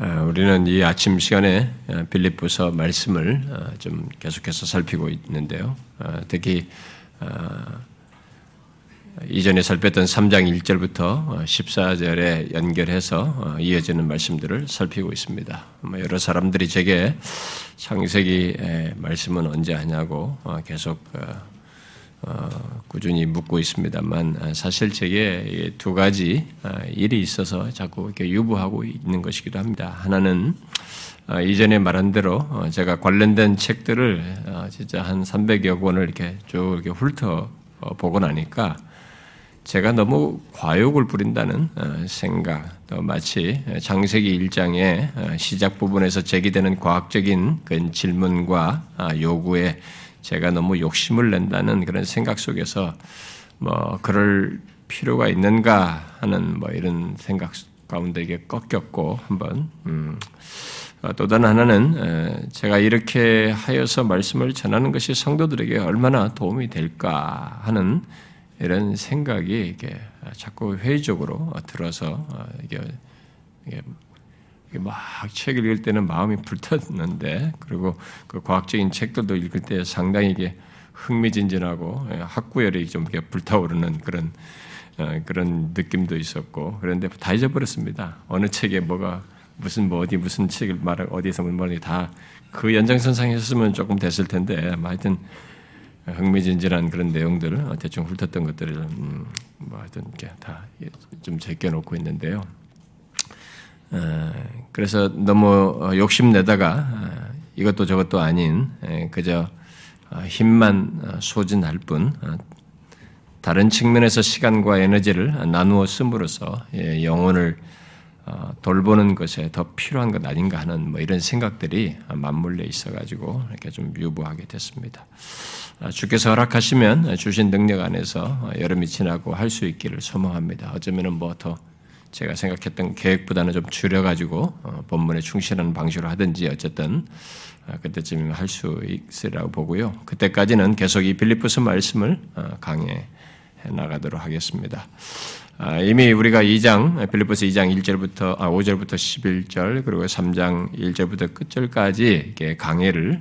어, 우리는 이 아침 시간에 어, 빌립보서 말씀을 어, 좀 계속해서 살피고 있는데요. 특히 이전에 살폈던 3장 1절부터 14절에 연결해서 이어지는 말씀들을 살피고 있습니다. 뭐 여러 사람들이 제게 창세기 말씀은 언제 하냐고 계속 어, 꾸준히 묻고 있습니다만 아, 사실 제게 두 가지 아, 일이 있어서 자꾸 이렇게 유보하고 있는 것이기도 합니다. 하나는 아, 이전에 말한 대로 어, 제가 관련된 책들을 진짜 한 300여 권을 이렇게 쭉 이렇게 훑어 어, 보고 나니까 제가 너무 과욕을 부린다는 생각, 또 마치 장세기 1장의 시작 부분에서 제기되는 과학적인 그 질문과 요구에 제가 너무 욕심을 낸다는 그런 생각 속에서 뭐 그럴 필요가 있는가 하는 뭐 이런 생각 가운데 이게 꺾였고 한번 음. 어, 또 다른 하나는 제가 이렇게 하여서 말씀을 전하는 것이 성도들에게 얼마나 도움이 될까 하는 이런 생각이 이게 자꾸 회의적으로 들어서 어, 이게 막 책을 읽을 때는 마음이 불탔는데 그리고 그 과학적인 책들도 읽을 때 상당히 이게 흥미진진하고 예, 학구열이 좀 이렇게 불타오르는 그런 어, 그런 느낌도 있었고 그런데 다 잊어버렸습니다. 어느 책에 뭐가 무슨 뭐 어디 무슨 책을 말 어디서 뭐니 다그 연장선상에 있었으면 조금 됐을 텐데 뭐 하여튼 흥미진진한 그런 내용들을 대충 훑었던 것들을 음, 뭐 하여튼 이렇게 다 좀 제껴놓고 있는데요. 어, 그래서 너무 어, 욕심내다가 어, 이것도 저것도 아닌 그저 힘만 소진할 뿐 다른 측면에서 시간과 에너지를 나누어 씀으로써 예, 영혼을 돌보는 것에 더 필요한 것 아닌가 하는 뭐 이런 생각들이 맞물려 있어가지고 이렇게 좀 유보하게 됐습니다. 주께서 허락하시면 주신 능력 안에서 여름이 지나고 할 수 있기를 소망합니다. 어쩌면은 뭐더 제가 생각했던 계획보다는 좀 줄여가지고 어, 본문에 충실한 방식으로 하든지 어쨌든 어, 그때쯤이면 할 수 있으리라고 보고요. 그때까지는 계속 이 빌리프스 말씀을 어, 강해 나가도록 하겠습니다. 아, 이미 우리가 2장 빌리포스 2장 1절부터 아, 5절부터 11절 그리고 3장 1절부터 끝절까지 이렇게 강해를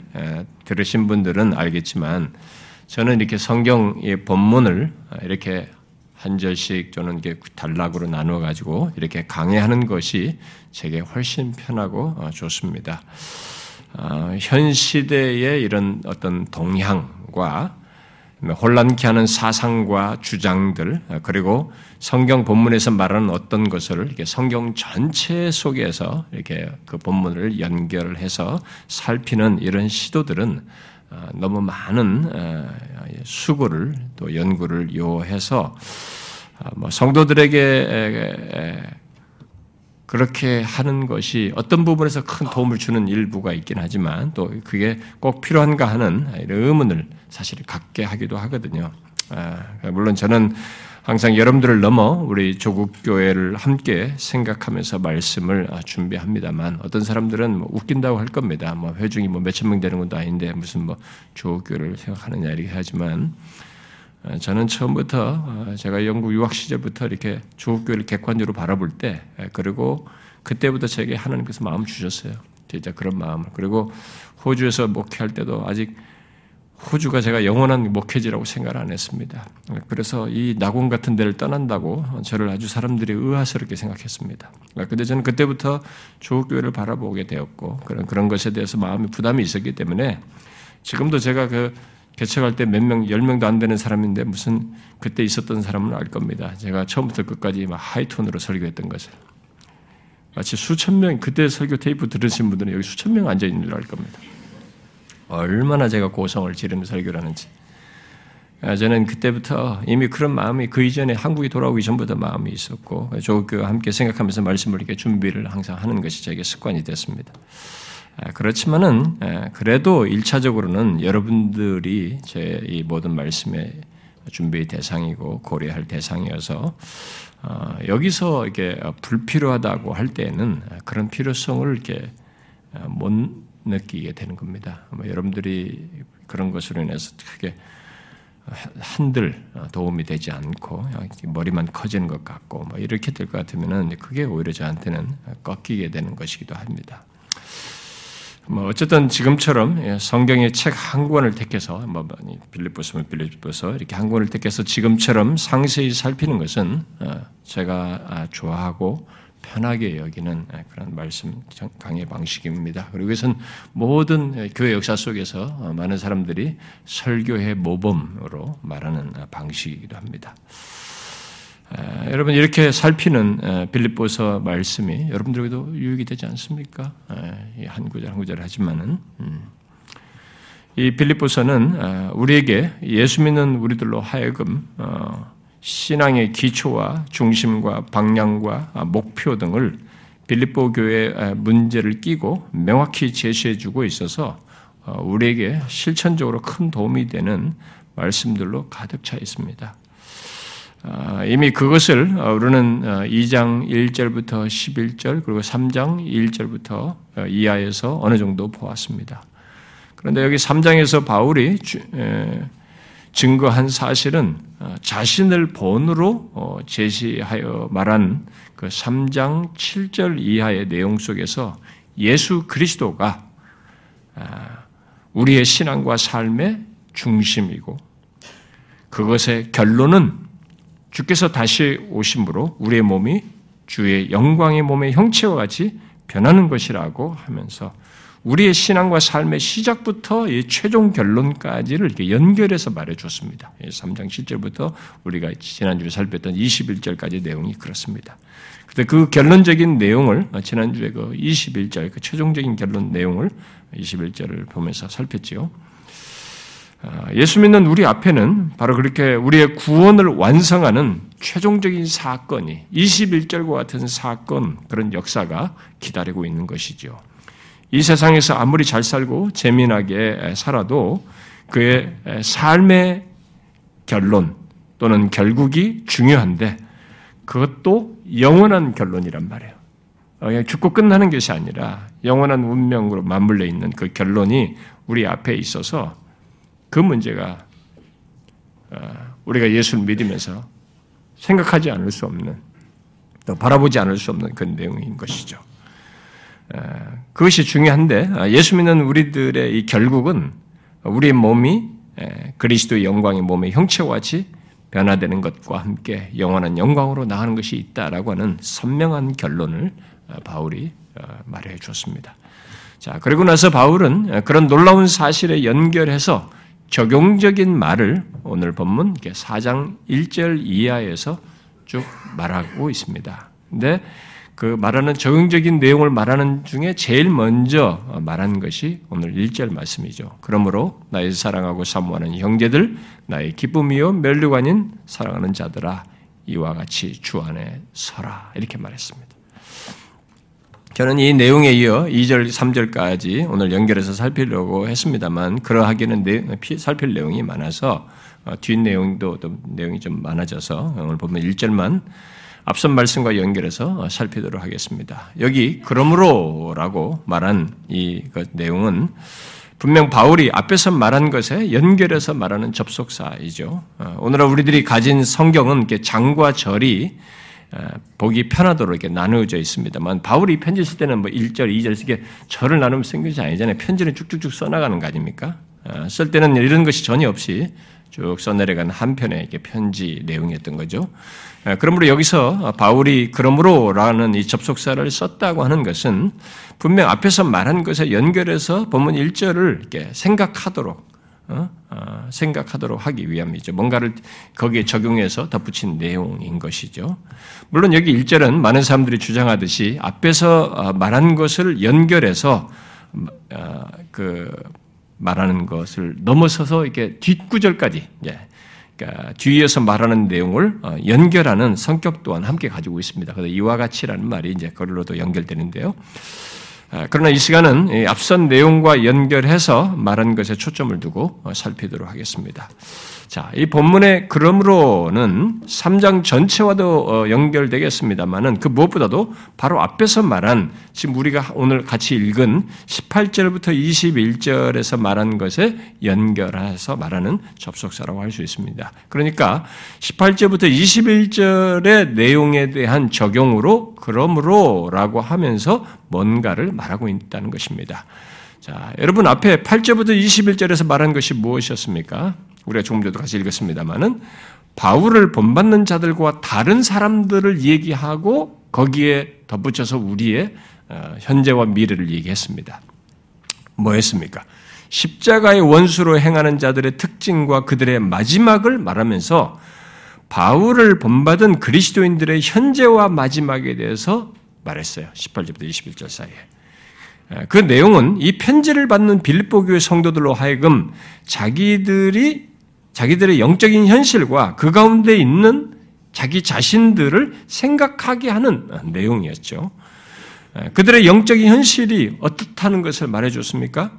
들으신 분들은 알겠지만 저는 이렇게 성경의 본문을 이렇게 한 절씩 저는 이게 단락으로 나누어 가지고 이렇게 강의하는 것이 제게 훨씬 편하고 어, 좋습니다. 어, 현 시대의 이런 어떤 동향과 혼란케 하는 사상과 주장들 어, 그리고 성경 본문에서 말하는 어떤 것을 이렇게 성경 전체 속에서 이렇게 그 본문을 연결해서 살피는 이런 시도들은 어, 너무 많은 어, 수고를 또 연구를 요해서 어, 뭐 성도들에게 그렇게 하는 것이 어떤 부분에서 큰 도움을 주는 일부가 있긴 하지만 또 그게 꼭 필요한가 하는 의문을 사실 갖게 하기도 하거든요. 아, 물론 저는 항상 여러분들을 넘어 우리 조국 교회를 함께 생각하면서 말씀을 아, 준비합니다만 어떤 사람들은 뭐 웃긴다고 할 겁니다. 뭐 회중이 뭐 몇천 명 되는 것도 아닌데 무슨 뭐 조국 교회를 생각하느냐 이렇게 하지만 아, 저는 처음부터 아, 제가 영국 유학 시절부터 이렇게 조국 교회를 객관적으로 바라볼 때 그리고 그때부터 제게 하나님께서 마음 주셨어요. 진짜 그런 마음을 그리고 호주에서 목회할 때도 아직 호주가 제가 영원한 목회지라고 생각을 안 했습니다. 그래서 이 낙원 같은 데를 떠난다고 저를 아주 사람들이 의아스럽게 생각했습니다. 근데 저는 그때부터 조국교회를 바라보게 되었고 그런 그런 것에 대해서 마음이 부담이 있었기 때문에 지금도 제가 그 개척할 때 몇 명, 열 명도 안 되는 사람인데 무슨 그때 있었던 사람은 알 겁니다. 제가 처음부터 끝까지 막 하이톤으로 설교했던 것을. 마치 수천 명, 그때 설교 테이프 들으신 분들은 여기 수천 명 앉아 있는 줄 알 겁니다. 얼마나 제가 고성을 지르며 설교를 하는지. 아, 저는 그때부터 이미 그런 마음이 그 이전에 한국이 돌아오기 전부터 마음이 있었고, 조교와 함께 생각하면서 말씀을 이렇게 준비를 항상 하는 것이 제게 습관이 됐습니다. 아, 그렇지만은, 아, 그래도 일차적으로는 여러분들이 제 이 모든 말씀의 준비 대상이고 고려할 대상이어서, 여기서 이렇게 불필요하다고 할 때에는 그런 필요성을 이렇게 못 느끼게 되는 겁니다. 여러분들이 그런 것으로 인해서 크게 한들 도움이 되지 않고 머리만 커지는 것 같고 뭐 이렇게 될 것 같으면은 그게 오히려 저한테는 꺾이게 되는 것이기도 합니다. 뭐 어쨌든 지금처럼 예, 성경의 책 한 권을 택해서 뭐 빌립보서면 빌립보서 이렇게 한 권을 택해서 지금처럼 상세히 살피는 것은 어, 제가 아, 좋아하고 편하게 여기는 예, 그런 말씀 강의 방식입니다. 그리고 이것은 모든 교회 역사 속에서 어, 많은 사람들이 설교의 모범으로 말하는 방식이기도 합니다. 여러분 이렇게 살피는 빌립보서 말씀이 여러분들에게도 유익이 되지 않습니까? 한 구절 한 구절 하지만은 음. 이 빌립보서는 우리에게 예수 믿는 우리들로 하여금 어, 신앙의 기초와 중심과 방향과 목표 등을 빌립보 교회 문제를 끼고 명확히 제시해 주고 있어서 어, 우리에게 실천적으로 큰 도움이 되는 말씀들로 가득 차 있습니다. 아, 이미 그것을 어, 우리는 2장 어, 1절부터 11절 그리고 3장 1절부터 어, 이하에서 어느 정도 보았습니다. 그런데 여기 3장에서 바울이 증거한 사실은 자신을 본으로 제시하여 말한 그 3장 7절 이하의 내용 속에서 예수 그리스도가 아, 우리의 신앙과 삶의 중심이고 그것의 결론은 주께서 다시 오심으로 우리의 몸이 주의 영광의 몸의 형체와 같이 변하는 것이라고 하면서 우리의 신앙과 삶의 시작부터 이 최종 결론까지를 이렇게 연결해서 말해줬습니다. 3장 7절부터 우리가 지난주에 살폈던 21절까지 내용이 그렇습니다. 근데 그 결론적인 내용을 지난주에 그 21절, 그 최종적인 결론 내용을 21절을 보면서 살폈지요. 아, 예수 믿는 우리 앞에는 바로 그렇게 우리의 구원을 완성하는 최종적인 사건이 21절과 같은 사건, 그런 역사가 기다리고 있는 것이죠. 이 세상에서 아무리 잘 살고 재미나게 살아도 그의 삶의 결론 또는 결국이 중요한데 그것도 영원한 결론이란 말이에요. 그냥 죽고 끝나는 것이 아니라 영원한 운명으로 맞물려 있는 그 결론이 우리 앞에 있어서 그 문제가 어, 우리가 예수를 믿으면서 생각하지 않을 수 없는 또 바라보지 않을 수 없는 그 내용인 것이죠. 어, 그것이 중요한데 아, 예수 믿는 우리들의 이 결국은 우리의 몸이 그리스도의 영광의 몸의 형체와 같이 변화되는 것과 함께 영원한 영광으로 나가는 것이 있다라고 하는 선명한 결론을 어, 바울이 말해 주었습니다. 자, 그리고 나서 바울은 그런 놀라운 사실에 연결해서 적용적인 말을 오늘 본문 4장 1절 이하에서 쭉 말하고 있습니다. 근데 그 말하는 적용적인 내용을 말하는 중에 제일 먼저 말한 것이 오늘 1절 말씀이죠. 그러므로 나의 사랑하고 사모하는 형제들, 나의 기쁨이요 멸류관인 사랑하는 자들아 이와 같이 주 안에 서라 이렇게 말했습니다. 저는 이 내용에 이어 2절, 3절까지 오늘 연결해서 살피려고 했습니다만 그러하기는 살필 내용이 많아서 어, 뒷 내용도 내용이 좀 많아져서 오늘 보면 1절만 앞선 말씀과 연결해서 어, 살피도록 하겠습니다. 여기 그러므로라고 말한 이그 내용은 분명 바울이 앞에서 말한 것에 연결해서 말하는 접속사이죠. 어, 오늘날 우리들이 가진 성경은 장과 절이 보기 편하도록 이렇게 나누어져 있습니다만 바울이 편지 쓸 때는 뭐 1절, 2절 이게 절을 나누면 쓴 것이 아니잖아요. 편지는 쭉쭉쭉 써나가는 거 아닙니까? 쓸 때는 이런 것이 전혀 없이 쭉 써내려간 한 편의 이렇게 편지 내용이었던 거죠. 그러므로 여기서 바울이 그러므로라는 이 접속사를 썼다고 하는 것은 분명 앞에서 말한 것에 연결해서 본문 1절을 이렇게 생각하도록 어? 어, 생각하도록 하기 위함이죠. 뭔가를 거기에 적용해서 덧붙인 내용인 것이죠. 물론 여기 1절은 많은 사람들이 주장하듯이 앞에서 어, 말한 것을 연결해서 그 말하는 것을 넘어서서 이렇게 뒷구절까지 예, 그러니까 뒤에서 말하는 내용을 연결하는 성격 또한 함께 가지고 있습니다. 그래서 이와 같이라는 말이 이제 거기로도 연결되는데요. 아, 그러나 이 시간은 앞선 내용과 연결해서 말한 것에 초점을 두고 어, 살피도록 하겠습니다. 자, 이 본문의 그러므로는 3장 전체와도 어, 연결되겠습니다만은 그 무엇보다도 바로 앞에서 말한 지금 우리가 오늘 같이 읽은 18절부터 21절에서 말한 것에 연결해서 말하는 접속사라고 할 수 있습니다. 그러니까 18절부터 21절의 내용에 대한 적용으로 그러므로라고 하면서 뭔가를 말하고 있다는 것입니다. 자, 여러분 앞에 8절부터 21절에서 말한 것이 무엇이었습니까? 우리가 조금 전에도 같이 읽었습니다만은 바울을 본받는 자들과 다른 사람들을 얘기하고 거기에 덧붙여서 우리의 어, 현재와 미래를 얘기했습니다. 뭐였습니까? 십자가의 원수로 행하는 자들의 특징과 그들의 마지막을 말하면서 바울을 본받은 그리스도인들의 현재와 마지막에 대해서 말했어요. 18절부터 21절 사이에. 그 내용은 이 편지를 받는 빌립보 교회 성도들로 하여금 자기들이 자기들의 영적인 현실과 그 가운데 있는 자기 자신들을 생각하게 하는 내용이었죠. 그들의 영적인 현실이 어떻다는 것을 말해줬습니까?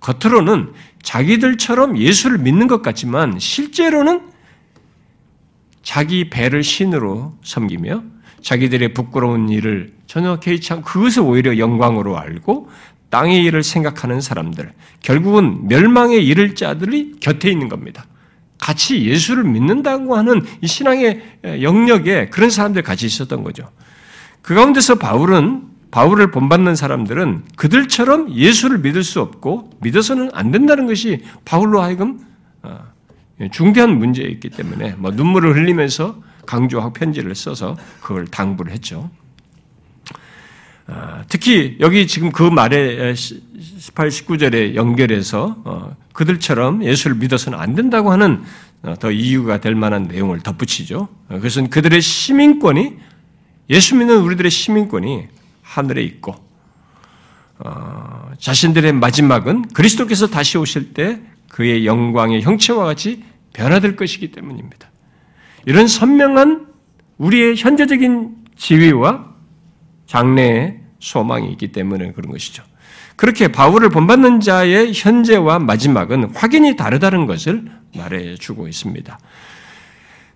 겉으로는 자기들처럼 예수를 믿는 것 같지만 실제로는 자기 배를 신으로 섬기며 자기들의 부끄러운 일을 전혀 개의치 않고 그것을 오히려 영광으로 알고 땅의 일을 생각하는 사람들, 결국은 멸망에 이를 자들이 곁에 있는 겁니다. 같이 예수를 믿는다고 하는 이 신앙의 영역에 그런 사람들 같이 있었던 거죠. 그 가운데서 바울은 바울을 본받는 사람들은 그들처럼 예수를 믿을 수 없고 믿어서는 안 된다는 것이 바울로 하여금 어, 중대한 문제였기 때문에 뭐 눈물을 흘리면서 강조하고 편지를 써서 그걸 당부를 했죠. 어, 특히 여기 지금 그 말에 18, 19절에 연결해서 어, 그들처럼 예수를 믿어서는 안 된다고 하는 어, 더 이유가 될 만한 내용을 덧붙이죠. 그것은 그들의 시민권이 예수 믿는 우리들의 시민권이 하늘에 있고 자신들의 마지막은 그리스도께서 다시 오실 때 그의 영광의 형체와 같이 변화될 것이기 때문입니다. 이런 선명한 우리의 현재적인 지위와 장래의 소망이 있기 때문에 그런 것이죠. 그렇게 바울을 본받는 자의 현재와 마지막은 확연히 다르다는 것을 말해주고 있습니다.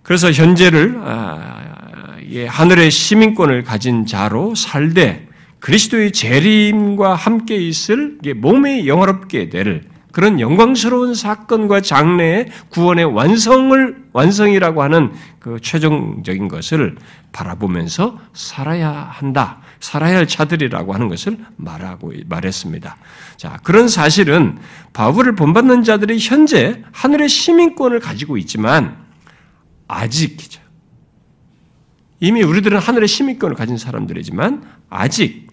그래서 현재를 아, 하늘의 시민권을 가진 자로 살되 그리스도의 재림과 함께 있을 몸이 영화롭게 될 그런 영광스러운 사건과 장래의 구원의 완성을 완성이라고 하는 그 최종적인 것을 바라보면서 살아야 한다. 살아야 할 자들이라고 하는 것을 말하고 말했습니다. 자, 그런 사실은 바울을 본받는 자들이 현재 하늘의 시민권을 가지고 있지만 아직이죠. 이미 우리들은 하늘의 시민권을 가진 사람들이지만 아직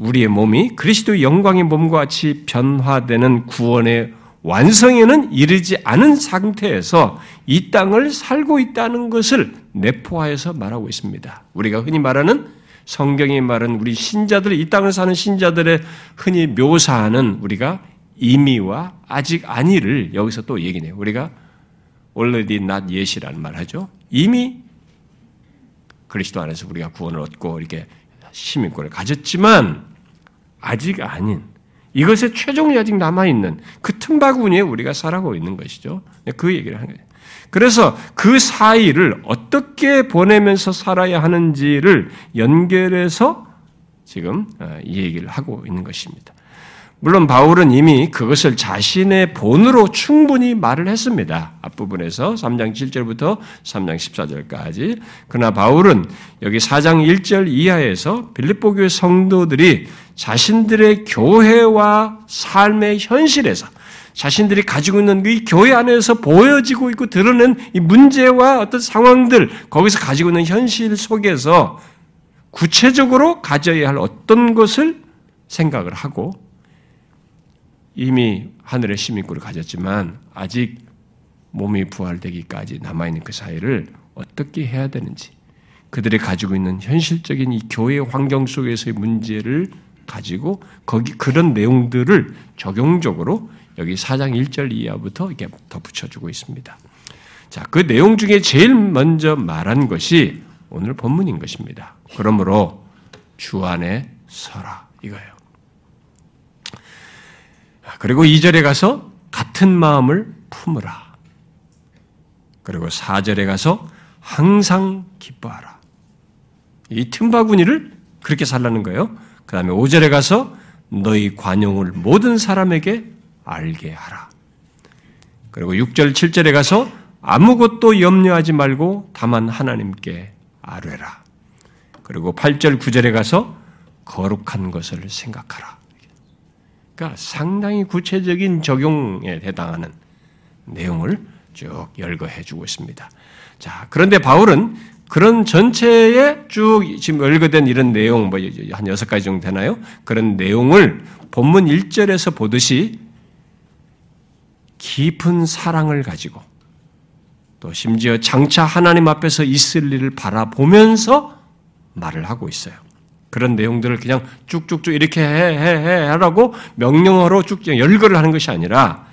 우리의 몸이 그리스도의 영광의 몸과 같이 변화되는 구원의 완성에는 이르지 않은 상태에서 이 땅을 살고 있다는 것을 내포하여서 말하고 있습니다. 우리가 흔히 말하는 성경이 말은 우리 신자들, 이 땅을 사는 신자들의 흔히 묘사하는 우리가 이미와 아직 아니를 여기서 또 얘기해요. 우리가 already not yet이라는 말 하죠. 이미 그리스도 안에서 우리가 구원을 얻고 이렇게 시민권을 가졌지만 아직 아닌 이것의 최종이 아직 남아 있는 그 틈바구니에 우리가 살아가고 있는 것이죠. 그 얘기를 하는 거예요. 그래서 그 사이를 어떻게 보내면서 살아야 하는지를 연결해서 지금 어, 이 얘기를 하고 있는 것입니다. 물론 바울은 이미 그것을 자신의 본으로 충분히 말을 했습니다. 앞부분에서 3장 7절부터 3장 14절까지. 그러나 바울은 여기 4장 1절 이하에서 빌립보 교회 성도들이 자신들의 교회와 삶의 현실에서 자신들이 가지고 있는 이 교회 안에서 보여지고 있고 드러낸 이 문제와 어떤 상황들, 거기서 가지고 있는 현실 속에서 구체적으로 가져야 할 어떤 것을 생각을 하고 이미 하늘의 시민권을 가졌지만 아직 몸이 부활되기까지 남아있는 그 사이를 어떻게 해야 되는지 그들이 가지고 있는 현실적인 이 교회 환경 속에서의 문제를 가지고 거기 그런 내용들을 적용적으로 여기 4장 1절 이하부터 이렇게 덧붙여주고 있습니다. 자, 그 내용 중에 제일 먼저 말한 것이 오늘 본문인 것입니다. 그러므로 주 안에 서라 이거예요. 그리고 2절에 가서 같은 마음을 품으라. 그리고 4절에 가서 항상 기뻐하라. 이 틈바구니를 그렇게 살라는 거예요. 그 다음에 5절에 가서 너희 관용을 모든 사람에게 알게 하라. 그리고 6절, 7절에 가서 아무것도 염려하지 말고 다만 하나님께 아뢰라. 그리고 8절, 9절에 가서 거룩한 것을 생각하라. 그러니까 상당히 구체적인 적용에 해당하는 내용을 쭉 열거해 주고 있습니다. 자, 그런데 바울은 그런 전체에 쭉 지금 열거된 이런 내용, 뭐, 한 여섯 가지 정도 되나요? 그런 내용을 본문 1절에서 보듯이 깊은 사랑을 가지고 또 심지어 장차 하나님 앞에서 있을 일을 바라보면서 말을 하고 있어요. 그런 내용들을 그냥 쭉쭉쭉 이렇게 해, 해, 해 하라고 명령어로 쭉 열거를 하는 것이 아니라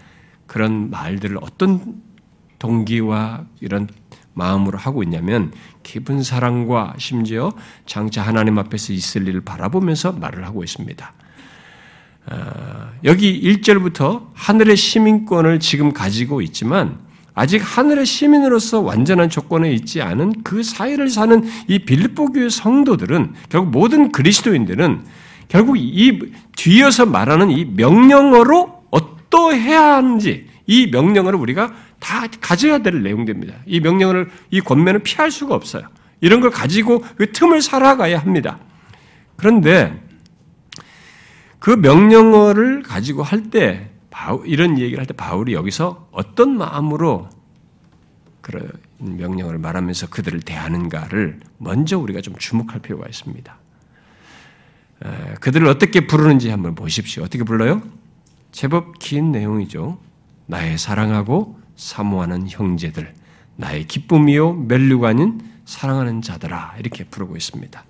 그런 말들을 어떤 동기와 이런 마음으로 하고 있냐면 깊은 사랑과 심지어 장차 하나님 앞에서 있을 일을 바라보면서 말을 하고 있습니다. 어, 여기 1절부터 하늘의 시민권을 지금 가지고 있지만 아직 하늘의 시민으로서 완전한 조건에 있지 않은 그 사이를 사는 이 빌립보 교회 성도들은 결국 모든 그리스도인들은 결국 이 뒤에서 말하는 이 명령어로 어떠해야 하는지 이 명령어를 우리가 다 가져야 될 내용들입니다. 이 명령어를 이 권면을 피할 수가 없어요. 이런 걸 가지고 그 틈을 살아가야 합니다. 그런데 그 명령어를 가지고 할 때 이런 얘기를 할 때 바울이 여기서 어떤 마음으로 그런 명령을 말하면서 그들을 대하는가를 먼저 우리가 좀 주목할 필요가 있습니다. 그들을 어떻게 부르는지 한번 보십시오. 어떻게 불러요? 제법 긴 내용이죠. 나의 사랑하고 사모하는 형제들, 나의 기쁨이요 아닌 사랑하는 자들아 이렇게 부르고 있습니다.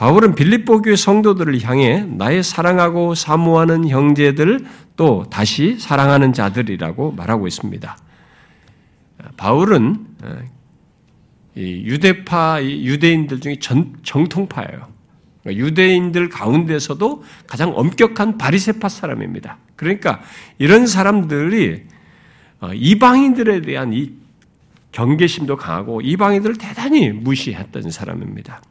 바울은 빌립보 교회 성도들을 향해 나의 사랑하고 사모하는 형제들 또 다시 사랑하는 자들이라고 말하고 있습니다. 바울은 어, 유대파 유대인들 중에 전, 정통파예요. 그러니까 유대인들 가운데서도 가장 엄격한 바리세파 사람입니다. 그러니까 이런 사람들이 어, 이방인들에 대한 이 경계심도 강하고 이방인들을 대단히 무시했던 사람입니다.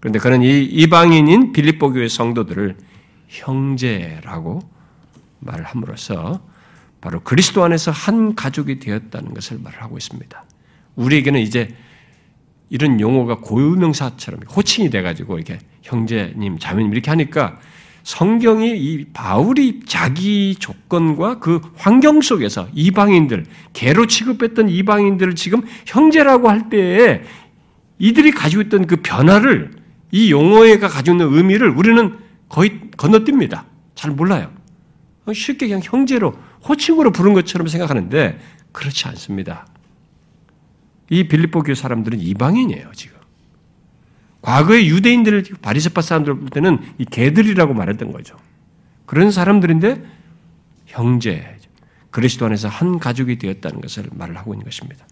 그런데 그는 이 이방인인 빌립보 교회 성도들을 형제라고 말함으로써 바로 그리스도 안에서 한 가족이 되었다는 것을 말하고 있습니다. 우리에게는 이제 이런 용어가 고유명사처럼 호칭이 돼가지고 이렇게 형제님, 자매님 이렇게 하니까 성경이 이 바울이 자기 조건과 그 환경 속에서 이방인들, 개로 취급했던 이방인들을 지금 형제라고 할 때에 이들이 가지고 있던 그 변화를 이 용어가 가지고 있는 의미를 우리는 거의 건너뜁니다. 잘 몰라요. 쉽게 그냥 형제로, 호칭으로 부른 것처럼 생각하는데 그렇지 않습니다. 이 빌립보 교 사람들은 이방인이에요, 지금. 과거의 유대인들을 바리새파 사람들 볼 때는 이 개들이라고 말했던 거죠. 그런 사람들인데 형제, 그리스도 안에서 한 가족이 되었다는 것을 말을 하고 있는 것입니다.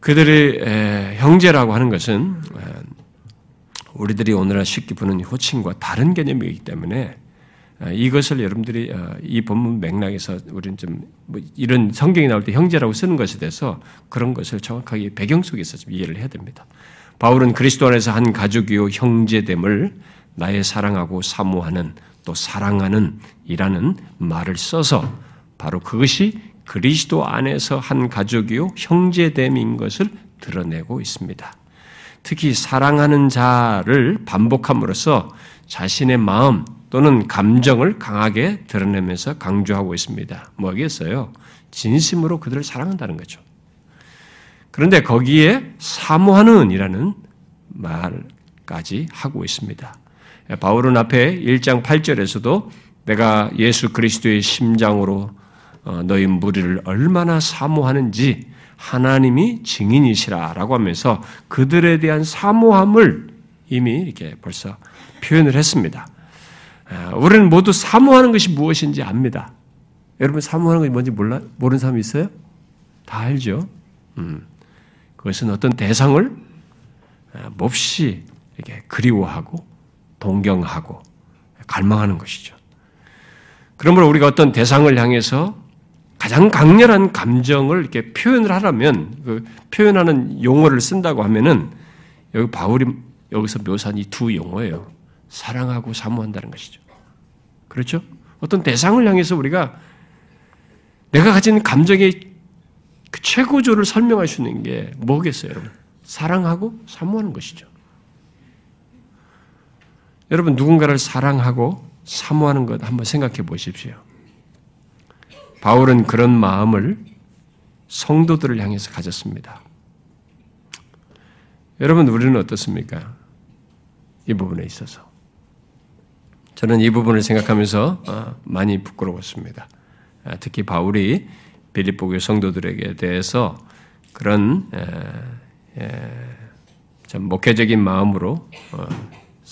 그들의 형제라고 하는 것은 우리들이 오늘날 쉽게 보는 호칭과 다른 개념이기 때문에 아, 이것을 여러분들이 아, 이 본문 맥락에서 우리는 좀뭐 이런 성경이 나올 때 형제라고 쓰는 것에 대해서 그런 것을 정확하게 배경 속에서 좀 이해를 해야 됩니다. 바울은 그리스도 안에서 한 가족이요 형제됨을 나의 사랑하고 사모하는 또 사랑하는 이라는 말을 써서 바로 그것이 그리스도 안에서 한 가족이요 형제됨인 것을 드러내고 있습니다. 특히 사랑하는 자를 반복함으로써 자신의 마음 또는 감정을 강하게 드러내면서 강조하고 있습니다. 뭐겠어요? 진심으로 그들을 사랑한다는 거죠. 그런데 거기에 사모하는 이라는 말까지 하고 있습니다. 바울은 앞에 1장 8절에서도 내가 예수 그리스도의 심장으로 어, 너희 무리를 얼마나 사모하는지 하나님이 증인이시라라고 하면서 그들에 대한 사모함을 이미 이렇게 벌써 표현을 했습니다. 아, 우리는 모두 사모하는 것이 무엇인지 압니다. 여러분 사모하는 것이 뭔지 몰라 모르는 사람 있어요? 다 알죠. 음, 그것은 어떤 대상을 아, 몹시 이렇게 그리워하고 동경하고 갈망하는 것이죠. 그러므로 우리가 어떤 대상을 향해서 가장 강렬한 감정을 이렇게 표현을 하려면 그 표현하는 용어를 쓴다고 하면은 여기 바울이 여기서 묘사한 이 두 용어예요. 사랑하고 사모한다는 것이죠. 그렇죠? 어떤 대상을 향해서 우리가 내가 가진 감정의 그 최고조를 설명할 수 있는 게 뭐겠어요, 여러분? 사랑하고 사모하는 것이죠. 여러분 누군가를 사랑하고 사모하는 것 한번 생각해 보십시오. 바울은 그런 마음을 성도들을 향해서 가졌습니다. 여러분 우리는 어떻습니까? 이 부분에 있어서 저는 이 부분을 생각하면서 어, 많이 부끄러웠습니다. 아, 특히 바울이 빌립보 교 성도들에게 대해서 그런 좀 목회적인 마음으로 어,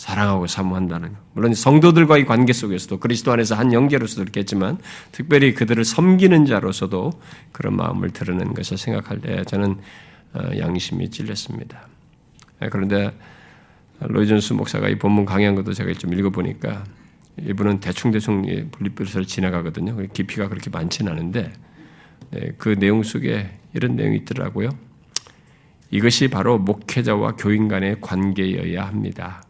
사랑하고 사모한다는 것. 물론 성도들과의 관계 속에서도 그리스도 안에서 한 영계로서도 그렇겠지만 특별히 그들을 섬기는 자로서도 그런 마음을 드러낸 것을 생각할 때 저는 어, 양심이 찔렸습니다. 아, 그런데 로이존스 목사가 이 본문 강의한 것도 제가 좀 읽어보니까 이분은 대충대충 분립별서를 지나가거든요. 깊이가 그렇게 많지는 않은데 네, 그 내용 속에 이런 내용이 있더라고요. 이것이 바로 목회자와 교인 간의 관계여야 합니다.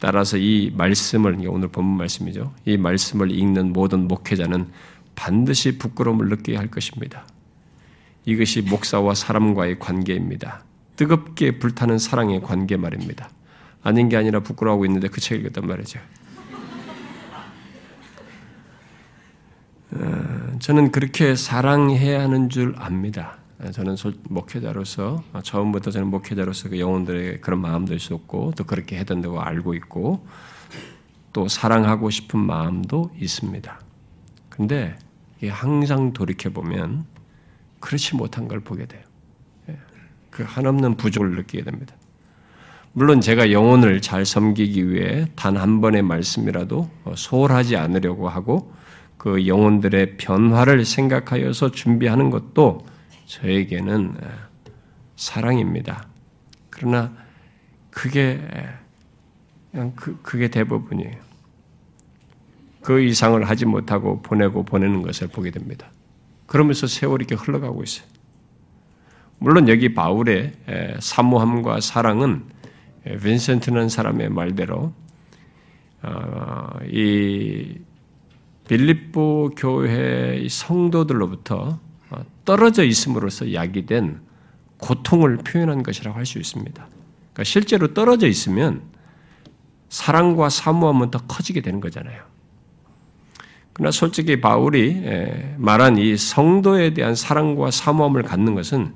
따라서 이 말씀을 오늘 본문 말씀이죠. 이 말씀을 읽는 모든 목회자는 반드시 부끄러움을 느끼게 할 것입니다. 이것이 목사와 사람과의 관계입니다. 뜨겁게 불타는 사랑의 관계 말입니다. 아닌 게 아니라 부끄러워하고 있는데 그 책을 읽었단 말이죠. 어, 저는 그렇게 사랑해야 하는 줄 압니다. 저는 목회자로서 처음부터 저는 목회자로서 그 영혼들의 그런 마음도 있었고 또 그렇게 해야 된다고 알고 있고 또 사랑하고 싶은 마음도 있습니다. 근데 항상 돌이켜 보면 그렇지 못한 걸 보게 돼요. 예, 그 한없는 부족을 느끼게 됩니다. 물론 제가 영혼을 잘 섬기기 위해 단 한 번의 말씀이라도 소홀하지 않으려고 하고 그 영혼들의 변화를 생각하여서 준비하는 것도 저에게는 사랑입니다. 그러나 그게 그냥 그, 그게 대부분이에요. 그 이상을 하지 못하고 보내고 보내는 것을 보게 됩니다. 그러면서 세월이 이렇게 흘러가고 있어요. 물론 여기 바울의 사모함과 사랑은 빈센트는 사람의 말대로 어, 이 빌립보 교회 성도들로부터 어, 떨어져 있음으로써 야기된 고통을 표현한 것이라고 할 수 있습니다. 그러니까 실제로 떨어져 있으면 사랑과 사모함은 더 커지게 되는 거잖아요. 그러나 솔직히 바울이 말한 이 성도에 대한 사랑과 사모함을 갖는 것은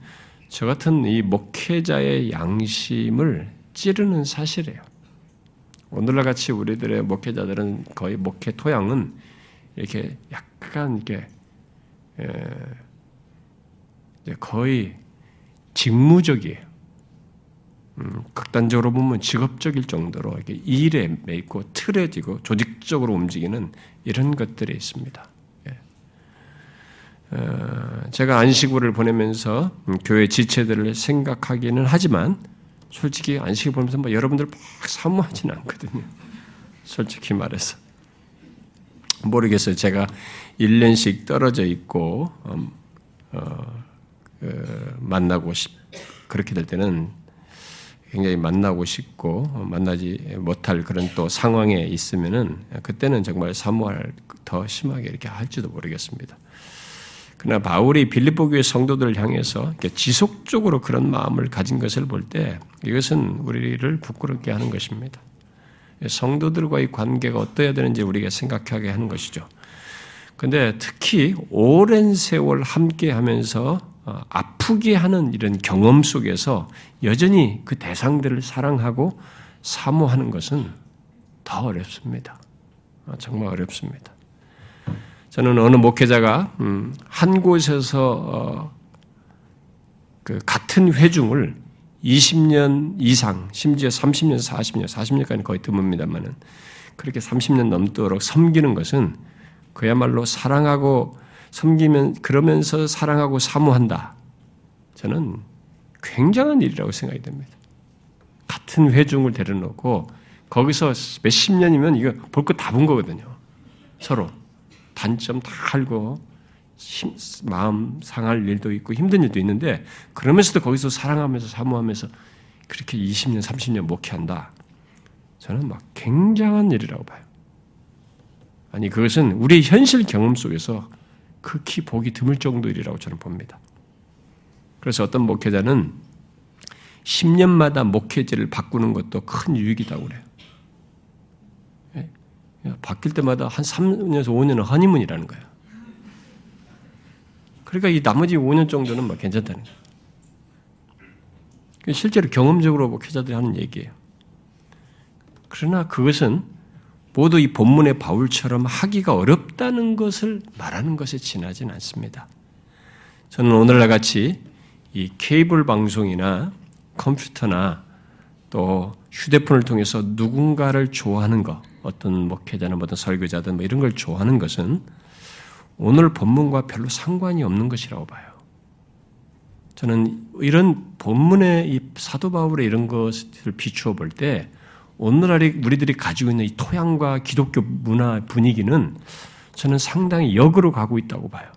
저 같은 이 목회자의 양심을 찌르는 사실이에요. 오늘날 같이 우리들의 목회자들은 거의 목회 토양은 이렇게 약간 이렇게 거의 직무적이에요. 음, 극단적으로 보면 직업적일 정도로 이렇게 일에 매고 틀에 지고 조직적으로 움직이는 이런 것들이 있습니다. 예. 어, 제가 안식일을 보내면서 음, 교회 지체들을 생각하기는 하지만 솔직히 안식일 보면서 뭐 여러분들 막 사모하지는 않거든요. 솔직히 말해서. 모르겠어요. 제가 1년씩 떨어져 있고, 음, 어, 그 만나고 싶, 그렇게 될 때는 굉장히 만나고 싶고, 어, 만나지 못할 그런 또 상황에 있으면은, 그때는 정말 사모할 더 심하게 이렇게 할지도 모르겠습니다. 그러나 바울이 빌립보 교회 성도들을 향해서 지속적으로 그런 마음을 가진 것을 볼 때 이것은 우리를 부끄럽게 하는 것입니다. 성도들과의 관계가 어떠해야 되는지 우리가 생각하게 하는 것이죠. 근데 특히 오랜 세월 함께 하면서 어, 아프게 하는 이런 경험 속에서 여전히 그 대상들을 사랑하고 사모하는 것은 더 어렵습니다. 어, 정말 어렵습니다. 저는 어느 목회자가 음, 한 곳에서 어, 그 같은 회중을 20년 이상, 심지어 30년, 40년, 40년까지 거의 드뭅니다만은 그렇게 30년 넘도록 섬기는 것은 그야말로 사랑하고 섬기면 그러면서 사랑하고 사모한다. 저는 굉장한 일이라고 생각이 됩니다. 같은 회중을 데려놓고 거기서 몇십 년이면 이거 볼 거 다 본 거거든요. 서로. 단점 다 알고 힘, 마음 상할 일도 있고 힘든 일도 있는데 그러면서도 거기서 사랑하면서 사모하면서 그렇게 20년, 30년 목회한다. 저는 막 굉장한 일이라고 봐요. 아니 그것은 우리의 현실 경험 속에서 극히 보기 드물 정도 일이라고 저는 봅니다. 그래서 어떤 목회자는 10년마다 목회제를 바꾸는 것도 큰 유익이라고 그래요. 예? 바뀔 때마다 한 3년에서 5년은 허니문이라는 거예요. 그러니까 이 나머지 5년 정도는 뭐 괜찮다는 거예요. 실제로 경험적으로 목회자들이 하는 얘기예요. 그러나 그것은 모두 이 본문의 바울처럼 하기가 어렵다는 것을 말하는 것에 지나진 않습니다. 저는 오늘날 같이 이 케이블 방송이나 컴퓨터나 또 휴대폰을 통해서 누군가를 좋아하는 것, 어떤 목회자나 어떤 설교자든 뭐 이런 걸 좋아하는 것은 오늘 본문과 별로 상관이 없는 것이라고 봐요. 저는 이런 본문의 이 사도 바울의 이런 것을 비추어 볼 때 오늘날 우리들이 가지고 있는 이 토양과 기독교 문화 분위기는 저는 상당히 역으로 가고 있다고 봐요.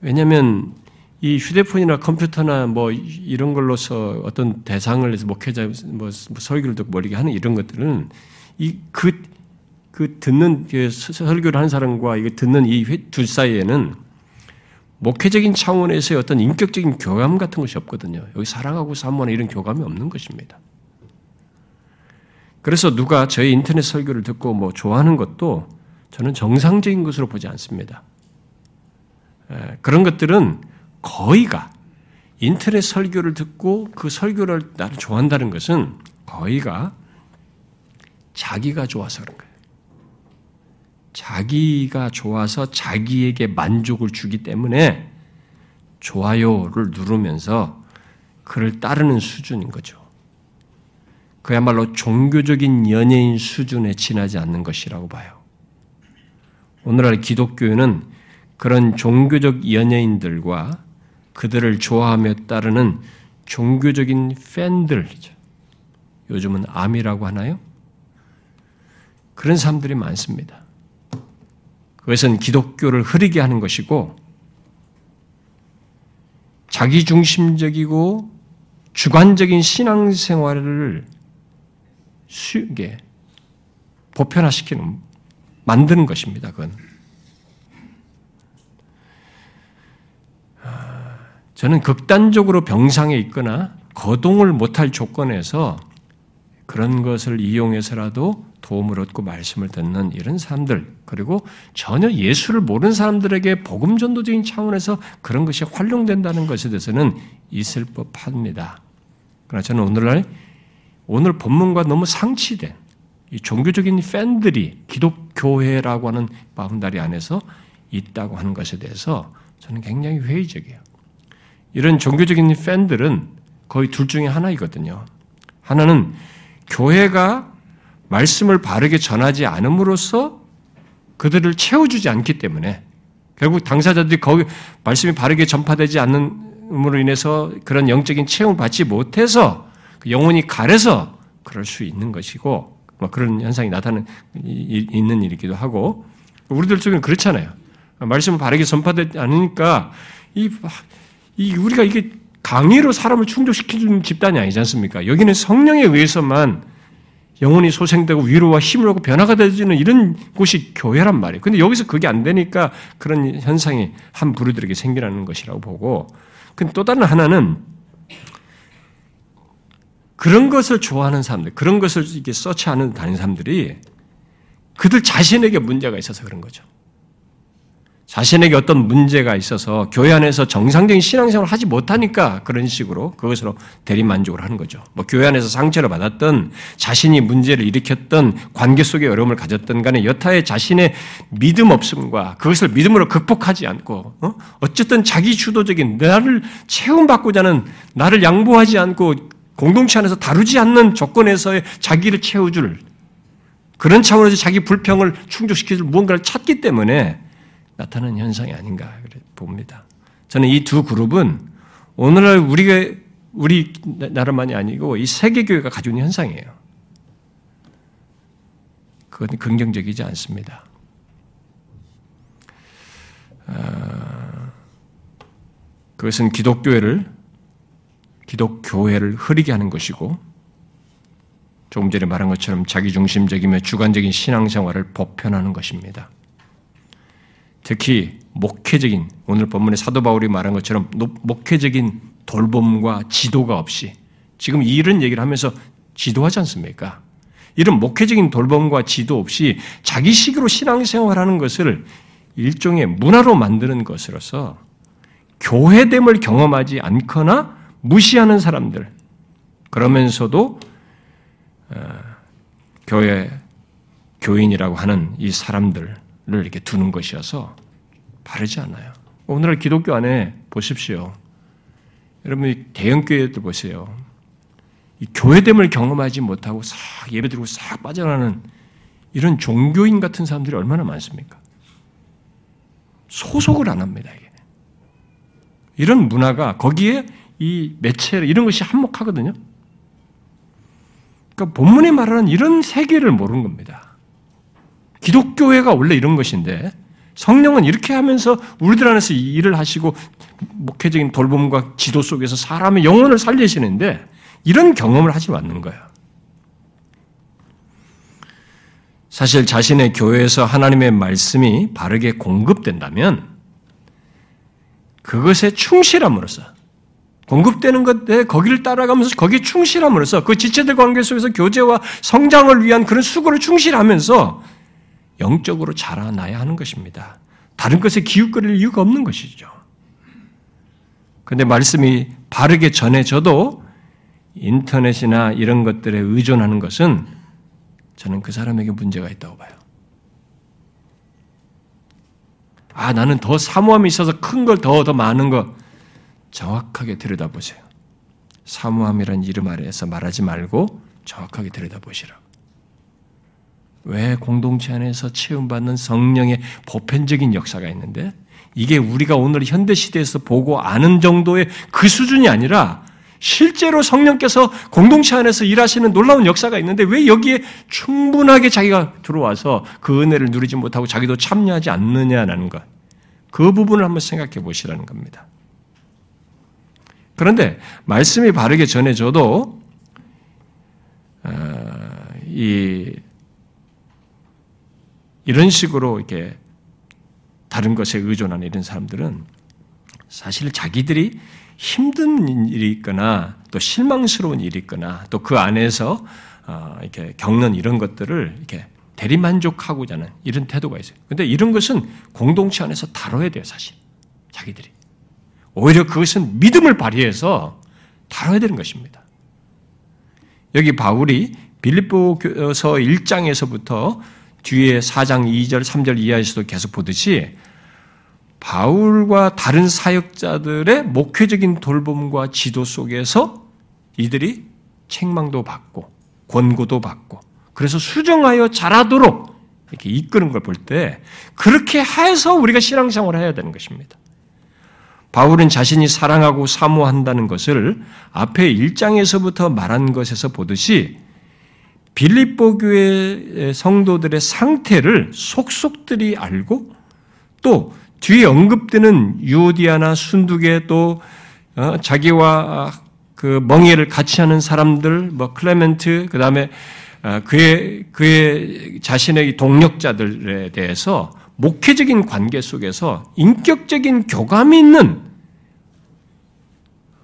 왜냐하면 이 휴대폰이나 컴퓨터나 뭐 이런 걸로서 어떤 대상을 해서 목회자 뭐 설교를 듣고 멀리 하는 이런 것들은 이그그 듣는 그 설교를 하는 사람과 이거 듣는 이 둘 사이에는 목회적인 차원에서의 어떤 인격적인 교감 같은 것이 없거든요. 여기 사랑하고 사모하는 이런 교감이 없는 것입니다. 그래서 누가 저희 인터넷 설교를 듣고 뭐 좋아하는 것도 저는 정상적인 것으로 보지 않습니다. 그런 것들은 거의가 인터넷 설교를 듣고 그 설교를 나를 좋아한다는 것은 거의가 자기가 좋아서 그런 거예요. 자기가 좋아서 자기에게 만족을 주기 때문에 좋아요를 누르면서 그를 따르는 수준인 거죠. 그야말로 종교적인 연예인 수준에 지나지 않는 것이라고 봐요. 오늘날 기독교는 그런 종교적 연예인들과 그들을 좋아하며 따르는 종교적인 팬들이죠. 요즘은 암이라고 하나요? 그런 사람들이 많습니다. 그것은 기독교를 흐리게 하는 것이고 자기중심적이고 주관적인 신앙생활을 쉽게 보편화시키는 만드는 것입니다. 그건 아, 저는 극단적으로 병상에 있거나 거동을 못할 조건에서 그런 것을 이용해서라도 도움을 얻고 말씀을 듣는 이런 사람들, 그리고 전혀 예수를 모르는 사람들에게 복음 전도적인 차원에서 그런 것이 활용된다는 것에 대해서는 있을 법합니다. 그러나 저는 오늘날 오늘 본문과 너무 상치된 이 종교적인 팬들이 기독교회라고 하는 바운다리 안에서 있다고 하는 것에 대해서 저는 굉장히 회의적이에요. 이런 종교적인 팬들은 거의 둘 중에 하나이거든요. 하나는 교회가 말씀을 바르게 전하지 않음으로써 그들을 채워주지 않기 때문에 결국 당사자들이 거기 말씀이 바르게 전파되지 않음으로 인해서 그런 영적인 체험을 받지 못해서 그 영혼이 가려서 그럴 수 있는 것이고 뭐 그런 현상이 나타나는 있는 일이기도 하고 우리들 쪽에는 그렇잖아요. 말씀을 바르게 전파되지 않으니까 이, 이 우리가 이게 강의로 사람을 충족시키는 집단이 아니지 않습니까? 여기는 성령에 의해서만 영혼이 소생되고 위로와 힘을 얻고 변화가 되지는 이런 곳이 교회란 말이에요. 근데 여기서 그게 안 되니까 그런 현상이 한 부류들에게 생기라는 것이라고 보고, 근데 또 다른 하나는 그런 것을 좋아하는 사람들, 그런 것을 이게 서치하는 다른 사람들이 그들 자신에게 문제가 있어서 그런 거죠. 자신에게 어떤 문제가 있어서 교회 안에서 정상적인 신앙생활을 하지 못하니까 그런 식으로 그것으로 대리만족을 하는 거죠. 뭐 교회 안에서 상처를 받았던 자신이 문제를 일으켰던 관계 속에 어려움을 가졌던 간에 여타의 자신의 믿음 없음과 그것을 믿음으로 극복하지 않고 어? 쨌든 자기 주도적인 나를 체험받고자 하는 나를 양보하지 않고 공동체 안에서 다루지 않는 조건에서의 자기를 채워줄 그런 차원에서 자기 불평을 충족시켜줄 무언가를 찾기 때문에 나타나는 현상이 아닌가 봅니다. 저는 이 두 그룹은 오늘날 우리가 우리 나라만이 아니고 이 세계 교회가 가지고 있는 현상이에요. 그건 긍정적이지 않습니다. 아, 그것은 기독교회를 기독교회를 흐리게 하는 것이고 조금 전에 말한 것처럼 자기중심적이며 주관적인 신앙생활을 보편하는 것입니다. 특히 목회적인 오늘 본문의 사도 바울이 말한 것처럼 목회적인 돌봄과 지도가 없이 지금 이런 얘기를 하면서 지도하지 않습니까? 이런 목회적인 돌봄과 지도 없이 자기식으로 신앙생활하는 것을 일종의 문화로 만드는 것으로서 교회됨을 경험하지 않거나 무시하는 사람들 그러면서도 어, 교회 교인이라고 하는 이 사람들을 이렇게 두는 것이어서 바르지 않아요. 오늘날 기독교 안에 보십시오. 여러분 대형 교회들 보세요. 이 교회됨을 경험하지 못하고 싹 예배드리고 싹 빠져나가는 이런 종교인 같은 사람들이 얼마나 많습니까? 소속을 안 합니다. 이게. 이런 문화가 거기에 이 매체 이런 것이 한몫하거든요. 그러니까 본문에 말하는 이런 세계를 모르는 겁니다. 기독교회가 원래 이런 것인데 성령은 이렇게 하면서 우리들 안에서 일을 하시고 목회적인 돌봄과 지도 속에서 사람의 영혼을 살리시는데 이런 경험을 하지 않는 거예요. 사실 자신의 교회에서 하나님의 말씀이 바르게 공급된다면 그것에 충실함으로써 공급되는 것에 거기를 따라가면서 거기에 충실함으로써 그 지체들 관계 속에서 교제와 성장을 위한 그런 수고를 충실하면서 영적으로 자라나야 하는 것입니다. 다른 것에 기웃거릴 이유가 없는 것이죠. 그런데 말씀이 바르게 전해져도 인터넷이나 이런 것들에 의존하는 것은 저는 그 사람에게 문제가 있다고 봐요. 아, 나는 더 사모함이 있어서 큰 걸 더, 더 많은 것 정확하게 들여다보세요. 사모함이란 이름 아래에서 말하지 말고 정확하게 들여다보시라. 왜 공동체 안에서 체험받는 성령의 보편적인 역사가 있는데 이게 우리가 오늘 현대 시대에서 보고 아는 정도의 그 수준이 아니라 실제로 성령께서 공동체 안에서 일하시는 놀라운 역사가 있는데 왜 여기에 충분하게 자기가 들어와서 그 은혜를 누리지 못하고 자기도 참여하지 않느냐라는 것. 그 부분을 한번 생각해 보시라는 겁니다. 그런데 말씀이 바르게 전해져도 어, 이 이런 식으로 이렇게 다른 것에 의존하는 이런 사람들은 사실 자기들이 힘든 일이 있거나 또 실망스러운 일이 있거나 또 그 안에서 어, 이렇게 겪는 이런 것들을 이렇게 대리만족하고자 하는 이런 태도가 있어요. 근데 이런 것은 공동체 안에서 다뤄야 돼요, 사실. 자기들이. 오히려 그것은 믿음을 발휘해서 다뤄야 되는 것입니다. 여기 바울이 빌립보서 1장에서부터 뒤에 4장 2절, 3절 이하에서도 계속 보듯이 바울과 다른 사역자들의 목회적인 돌봄과 지도 속에서 이들이 책망도 받고 권고도 받고 그래서 수정하여 잘하도록 이렇게 이끄는 걸 볼 때 그렇게 해서 우리가 신앙생활을 해야 되는 것입니다. 바울은 자신이 사랑하고 사모한다는 것을 앞에 1장에서부터 말한 것에서 보듯이 빌립보 교회 성도들의 상태를 속속들이 알고 또 뒤에 언급되는 유디아나 순두계 또 어, 자기와 그 멍해를 같이 하는 사람들, 뭐 클레멘트, 그 다음에 어, 그의 그의 자신의 동력자들에 대해서 목회적인 관계 속에서 인격적인 교감이 있는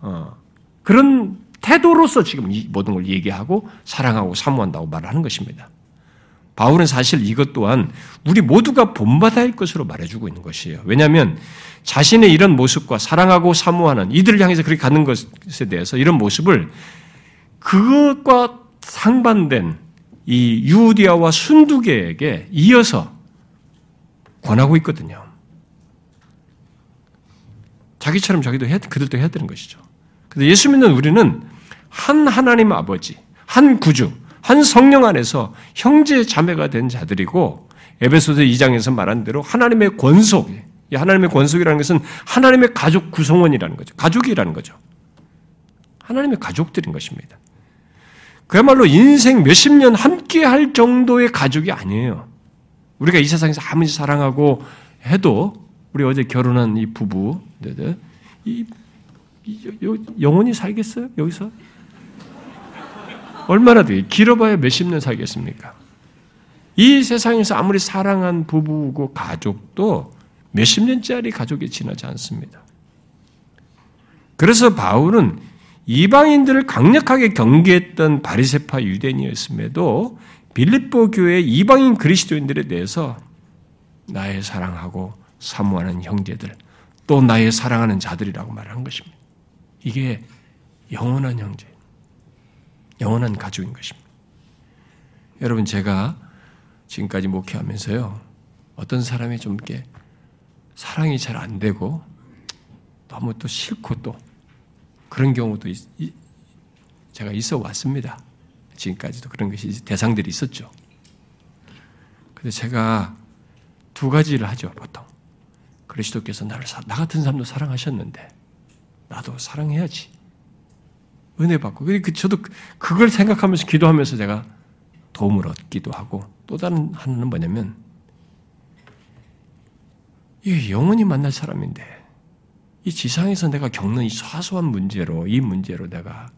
어, 그런 태도로서 지금 이 모든 걸 얘기하고 사랑하고 사모한다고 말하는 것입니다. 바울은 사실 이것 또한 우리 모두가 본받아야 할 것으로 말해주고 있는 것이에요. 왜냐하면 자신의 이런 모습과 사랑하고 사모하는 이들을 향해서 그렇게 가는 것에 대해서 이런 모습을 그것과 상반된 이 유디아와 순두계에게 이어서 권하고 있거든요. 자기처럼 자기도 해, 그들도 해야 되는 것이죠. 그래서 예수 믿는 우리는 한 하나님 아버지, 한 구주, 한 성령 안에서 형제 자매가 된 자들이고 에베소서 2장에서 말한 대로 하나님의 권속, 하나님의 권속이라는 것은 하나님의 가족 구성원이라는 거죠. 가족이라는 거죠. 하나님의 가족들인 것입니다. 그야말로 인생 몇십 년 함께 할 정도의 가족이 아니에요. 우리가 이 세상에서 아무리 사랑하고 해도 우리 어제 결혼한 이 부부, 이 영원히 살겠어요? 여기서? 얼마나 돼? 길어봐야 몇십 년 살겠습니까? 이 세상에서 아무리 사랑한 부부고 가족도 몇십 년짜리 가족이 지나지 않습니다. 그래서 바울은 이방인들을 강력하게 경계했던 바리세파 유대인이었음에도 빌립보 교회 이방인 그리스도인들에 대해서 나의 사랑하고 사모하는 형제들, 또 나의 사랑하는 자들이라고 말하는 것입니다. 이게 영원한 형제, 영원한 가족인 것입니다. 여러분, 제가 지금까지 목회하면서요, 어떤 사람이 좀 이렇게 사랑이 잘 안 되고, 너무 또 싫고 또, 그런 경우도 있, 제가 있어 왔습니다. 지금까지도 그런 것이 대상들이 있었죠. 근데 제가 두 가지를 하죠, 보통. 그리스도께서 나를, 나 같은 사람도 사랑하셨는데, 나도 사랑해야지. 은혜 받고. 그 저도 그걸 생각하면서 기도하면서 제가 도움을 얻기도 하고, 또 다른 하나는 뭐냐면, 이 영원히 만날 사람인데, 이 지상에서 내가 겪는 이 사소한 문제로, 이 문제로 내가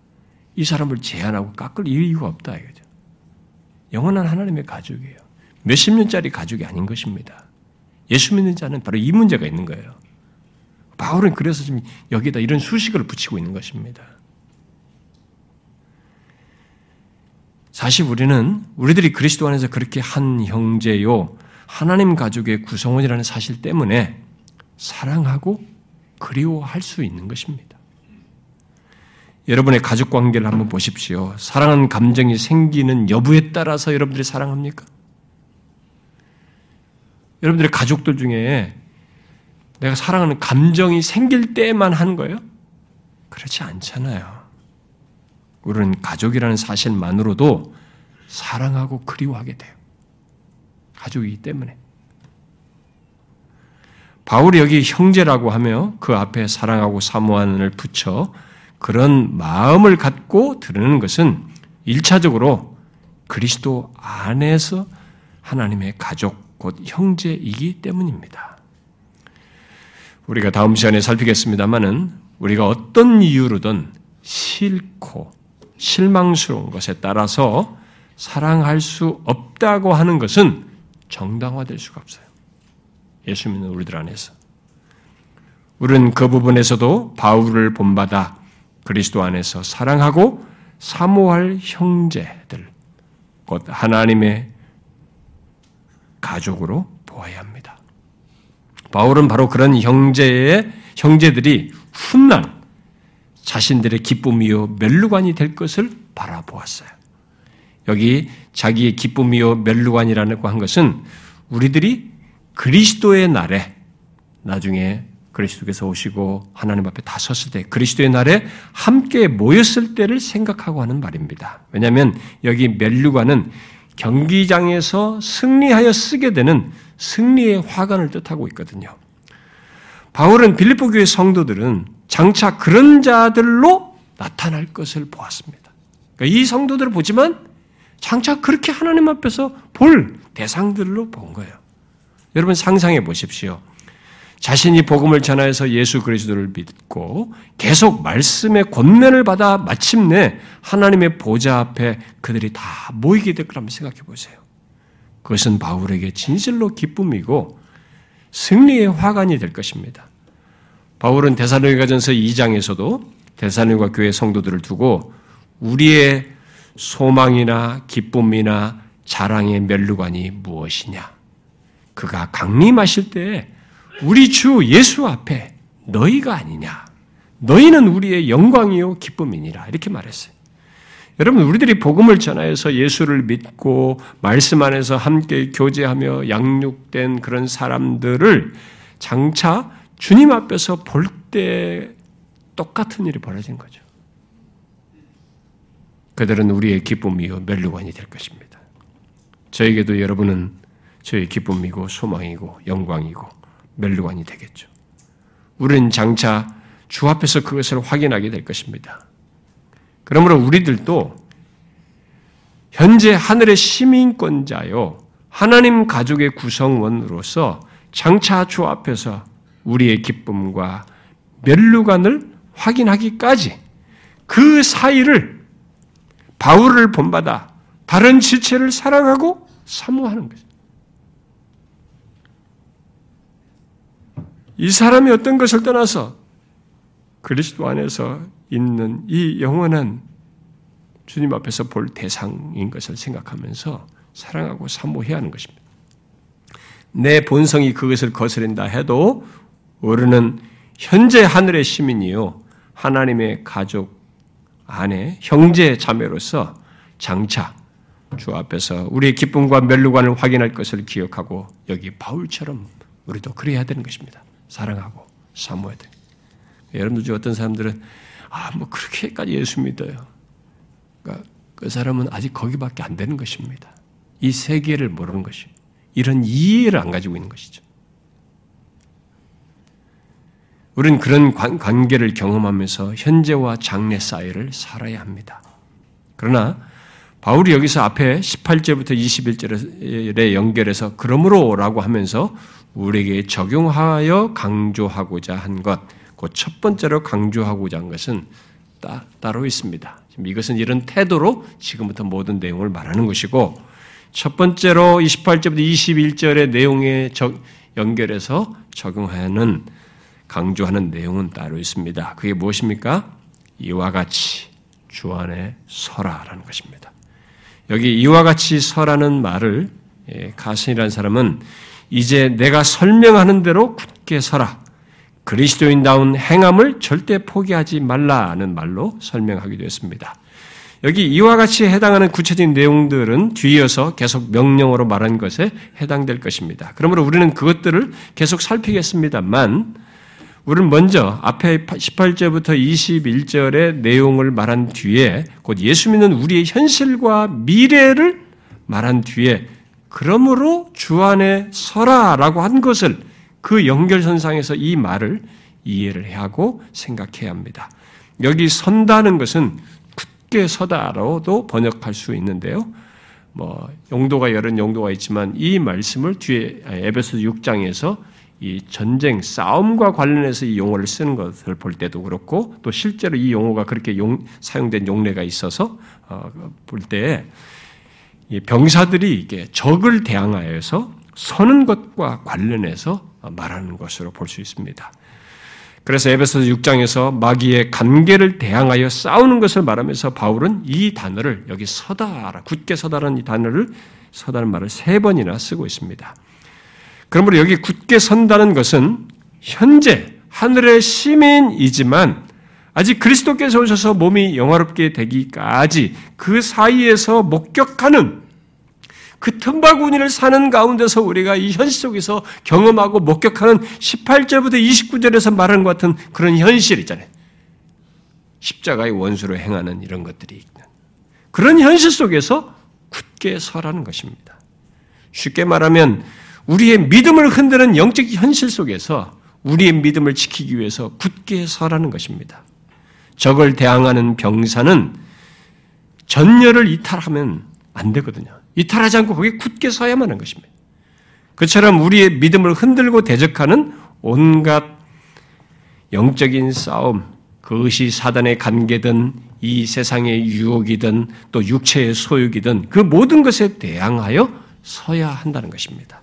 이 사람을 제한하고 깎을 이유가 없다, 이거죠. 영원한 하나님의 가족이에요. 몇십 년짜리 가족이 아닌 것입니다. 예수 믿는 자는 바로 이 문제가 있는 거예요. 바울은 그래서 지금 여기다 이런 수식을 붙이고 있는 것입니다. 사실 우리는 우리들이 그리스도 안에서 그렇게 한 형제요, 하나님 가족의 구성원이라는 사실 때문에 사랑하고 그리워할 수 있는 것입니다. 여러분의 가족 관계를 한번 보십시오. 사랑하는 감정이 생기는 여부에 따라서 여러분들이 사랑합니까? 여러분들의 가족들 중에 내가 사랑하는 감정이 생길 때만 하는 거예요? 그렇지 않잖아요. 우리는 가족이라는 사실만으로도 사랑하고 그리워하게 돼요. 가족이기 때문에. 바울이 여기 형제라고 하며 그 앞에 사랑하고 사모하는을 붙여 그런 마음을 갖고 들으는 것은 일차적으로 그리스도 안에서 하나님의 가족, 곧 형제이기 때문입니다. 우리가 다음 시간에 살피겠습니다만은 우리가 어떤 이유로든 싫고 실망스러운 것에 따라서 사랑할 수 없다고 하는 것은 정당화될 수가 없어요. 예수 믿는 우리들 안에서. 우리는 그 부분에서도 바울을 본받아 그리스도 안에서 사랑하고 사모할 형제들, 곧 하나님의 가족으로 보아야 합니다. 바울은 바로 그런 형제의 형제들이 훗날 자신들의 기쁨이요 멸루관이 될 것을 바라보았어요. 여기 자기의 기쁨이요 멸루관이라고 한 것은 우리들이 그리스도의 날에 나중에 그리스도께서 오시고 하나님 앞에 다 섰을 때 그리스도의 날에 함께 모였을 때를 생각하고 하는 말입니다. 왜냐하면 여기 멜류관은 경기장에서 승리하여 쓰게 되는 승리의 화관을 뜻하고 있거든요. 바울은 빌립보 교회 성도들은 장차 그런 자들로 나타날 것을 보았습니다. 그러니까 이 성도들을 보지만 장차 그렇게 하나님 앞에서 볼 대상들로 본 거예요. 여러분 상상해 보십시오. 자신이 복음을 전하여서 예수 그리스도를 믿고 계속 말씀의 권면을 받아 마침내 하나님의 보좌 앞에 그들이 다 모이게 될 거라면 생각해 보세요. 그것은 바울에게 진실로 기쁨이고 승리의 화관이 될 것입니다. 바울은 대사로니가전서 2장에서도 대사로니가 교회 성도들을 두고 우리의 소망이나 기쁨이나 자랑의 멸류관이 무엇이냐? 그가 강림하실 때 우리 주 예수 앞에 너희가 아니냐. 너희는 우리의 영광이요 기쁨이니라. 이렇게 말했어요. 여러분, 우리들이 복음을 전하여서 예수를 믿고 말씀 안에서 함께 교제하며 양육된 그런 사람들을 장차 주님 앞에서 볼 때 똑같은 일이 벌어진 거죠. 그들은 우리의 기쁨이요 멸류관이 될 것입니다. 저에게도 여러분은 저의 기쁨이고 소망이고 영광이고 멸류관이 되겠죠. 우리는 장차 주 앞에서 그것을 확인하게 될 것입니다. 그러므로 우리들도 현재 하늘의 시민권자요, 하나님 가족의 구성원으로서 장차 주 앞에서 우리의 기쁨과 멸류관을 확인하기까지 그 사이를 바울을 본받아 다른 지체를 사랑하고 사모하는 거죠. 이 사람이 어떤 것을 떠나서 그리스도 안에서 있는 이 영원한 주님 앞에서 볼 대상인 것을 생각하면서 사랑하고 사모해야 하는 것입니다. 내 본성이 그것을 거스른다 해도 우리는 현재 하늘의 시민이요 하나님의 가족 안에 형제 자매로서 장차 주 앞에서 우리의 기쁨과 멸류관을 확인할 것을 기억하고 여기 바울처럼 우리도 그래야 되는 것입니다. 사랑하고 사모해야 돼. 여러분들 중 어떤 사람들은 아 뭐 그렇게까지 예수 믿어요. 그러니까 그 사람은 아직 거기밖에 안 되는 것입니다. 이 세계를 모르는 것이 이런 이해를 안 가지고 있는 것이죠. 우리는 그런 관, 계를 경험하면서 현재와 장래 사이를 살아야 합니다. 그러나 바울이 여기서 앞에 18절부터 21절에 연결해서 그러므로라고 하면서 우리에게 적용하여 강조하고자 한 것, 그 첫 번째로 강조하고자 한 것은 따, 따로 있습니다. 이것은 이런 태도로 지금부터 모든 내용을 말하는 것이고, 첫 번째로 28절부터 21절의 내용에 연결해서 적용하는 강조하는 내용은 따로 있습니다. 그게 무엇입니까? 이와 같이 주 안에 서라라는 것입니다. 여기 이와 같이 서라는 말을 예, 가슨이라는 사람은 이제 내가 설명하는 대로 굳게 서라. 그리스도인다운 행함을 절대 포기하지 말라는 말로 설명하기도 했습니다. 여기 이와 같이 해당하는 구체적인 내용들은 뒤이어서 계속 명령어로 말한 것에 해당될 것입니다. 그러므로 우리는 그것들을 계속 살피겠습니다만 우리는 먼저 앞에 18절부터 21절의 내용을 말한 뒤에 곧 예수 믿는 우리의 현실과 미래를 말한 뒤에 그러므로 주 안에 서라라고 한 것을 그 연결선상에서 이 말을 이해를 하고 생각해야 합니다. 여기 선다는 것은 굳게 서다로도 번역할 수 있는데요. 뭐 용도가 여러 용도가 있지만 이 말씀을 뒤에 에베소 6장에서 이 전쟁 싸움과 관련해서 이 용어를 쓰는 것을 볼 때도 그렇고 또 실제로 이 용어가 그렇게 용, 사용된 용례가 있어서 어, 볼 때 병사들이 이게 적을 대항하여서 서는 것과 관련해서 말하는 것으로 볼 수 있습니다. 그래서 에베소 6장에서 마귀의 관계를 대항하여 싸우는 것을 말하면서 바울은 이 단어를 여기 서다라 굳게 서다라는 이 단어를 서다는 말을 세 번이나 쓰고 있습니다. 그러므로 여기 굳게 선다는 것은 현재 하늘의 시민이지만 아직 그리스도께서 오셔서 몸이 영화롭게 되기까지 그 사이에서 목격하는 그 틈바구니를 사는 가운데서 우리가 이 현실 속에서 경험하고 목격하는 18절부터 29절에서 말하는 것 같은 그런 현실 있잖아요. 십자가의 원수로 행하는 이런 것들이 있는 그런 현실 속에서 굳게 서라는 것입니다. 쉽게 말하면 우리의 믿음을 흔드는 영적 현실 속에서 우리의 믿음을 지키기 위해서 굳게 서라는 것입니다. 적을 대항하는 병사는 전열을 이탈하면 안 되거든요. 이탈하지 않고 거기에 굳게 서야만 하는 것입니다. 그처럼 우리의 믿음을 흔들고 대적하는 온갖 영적인 싸움, 그것이 사단의 관계든 이 세상의 유혹이든 또 육체의 소욕이든 그 모든 것에 대항하여 서야 한다는 것입니다.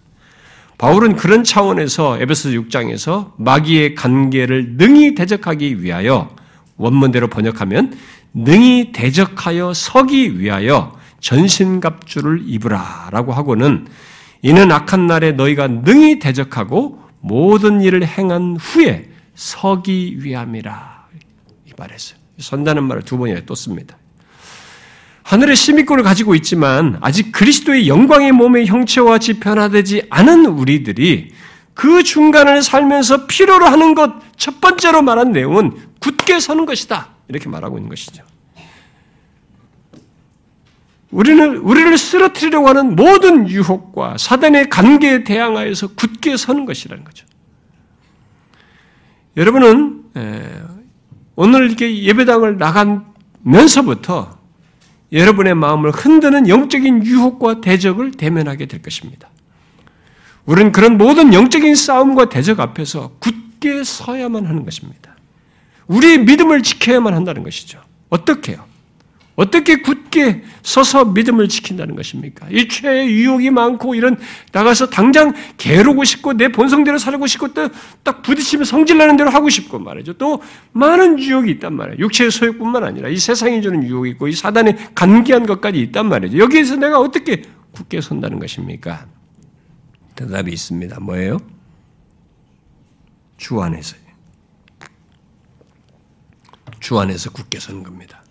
바울은 그런 차원에서 에베소 6장에서 마귀의 관계를 능히 대적하기 위하여 원문대로 번역하면 능히 대적하여 서기 위하여 전신갑주를 입으라라고 하고는 이는 악한 날에 너희가 능히 대적하고 모든 일을 행한 후에 서기 위함이라 이 말했어요. 선다는 말을 두 번이나 또 씁니다. 하늘의 시민권을 가지고 있지만 아직 그리스도의 영광의 몸의 형체와 같이 변화되지 않은 우리들이 그 중간을 살면서 필요로 하는 것 첫 번째로 말한 내용은 굳게 서는 것이다. 이렇게 말하고 있는 것이죠. 우리는 우리를 쓰러뜨리려고 하는 모든 유혹과 사단의 관계에 대항하여서 굳게 서는 것이라는 거죠. 여러분은 오늘 이렇게 예배당을 나가면서부터 여러분의 마음을 흔드는 영적인 유혹과 대적을 대면하게 될 것입니다. 우리는 그런 모든 영적인 싸움과 대적 앞에서 굳게 서야만 하는 것입니다. 우리의 믿음을 지켜야만 한다는 것이죠. 어떻게요? 어떻게 굳 게 서서 믿음을 지킨다는 것입니까? 이 죄의 유혹이 많고 이런 나가서 당장 게으르고 싶고 내 본성대로 살고 싶고 또딱 부딪히면 성질나는 대로 하고 싶고 말이죠. 또 많은 유혹이 있단 말이에요. 육체의 소욕뿐만 아니라 이 세상이 주는 유혹이 있고 이 사단의 간기한 것까지 있단 말이죠. 여기에서 내가 어떻게 굳게 선다는 것입니까? 대답이 있습니다. 뭐예요? 주 안에서요. 주 안에서 굳게 서는 겁니다.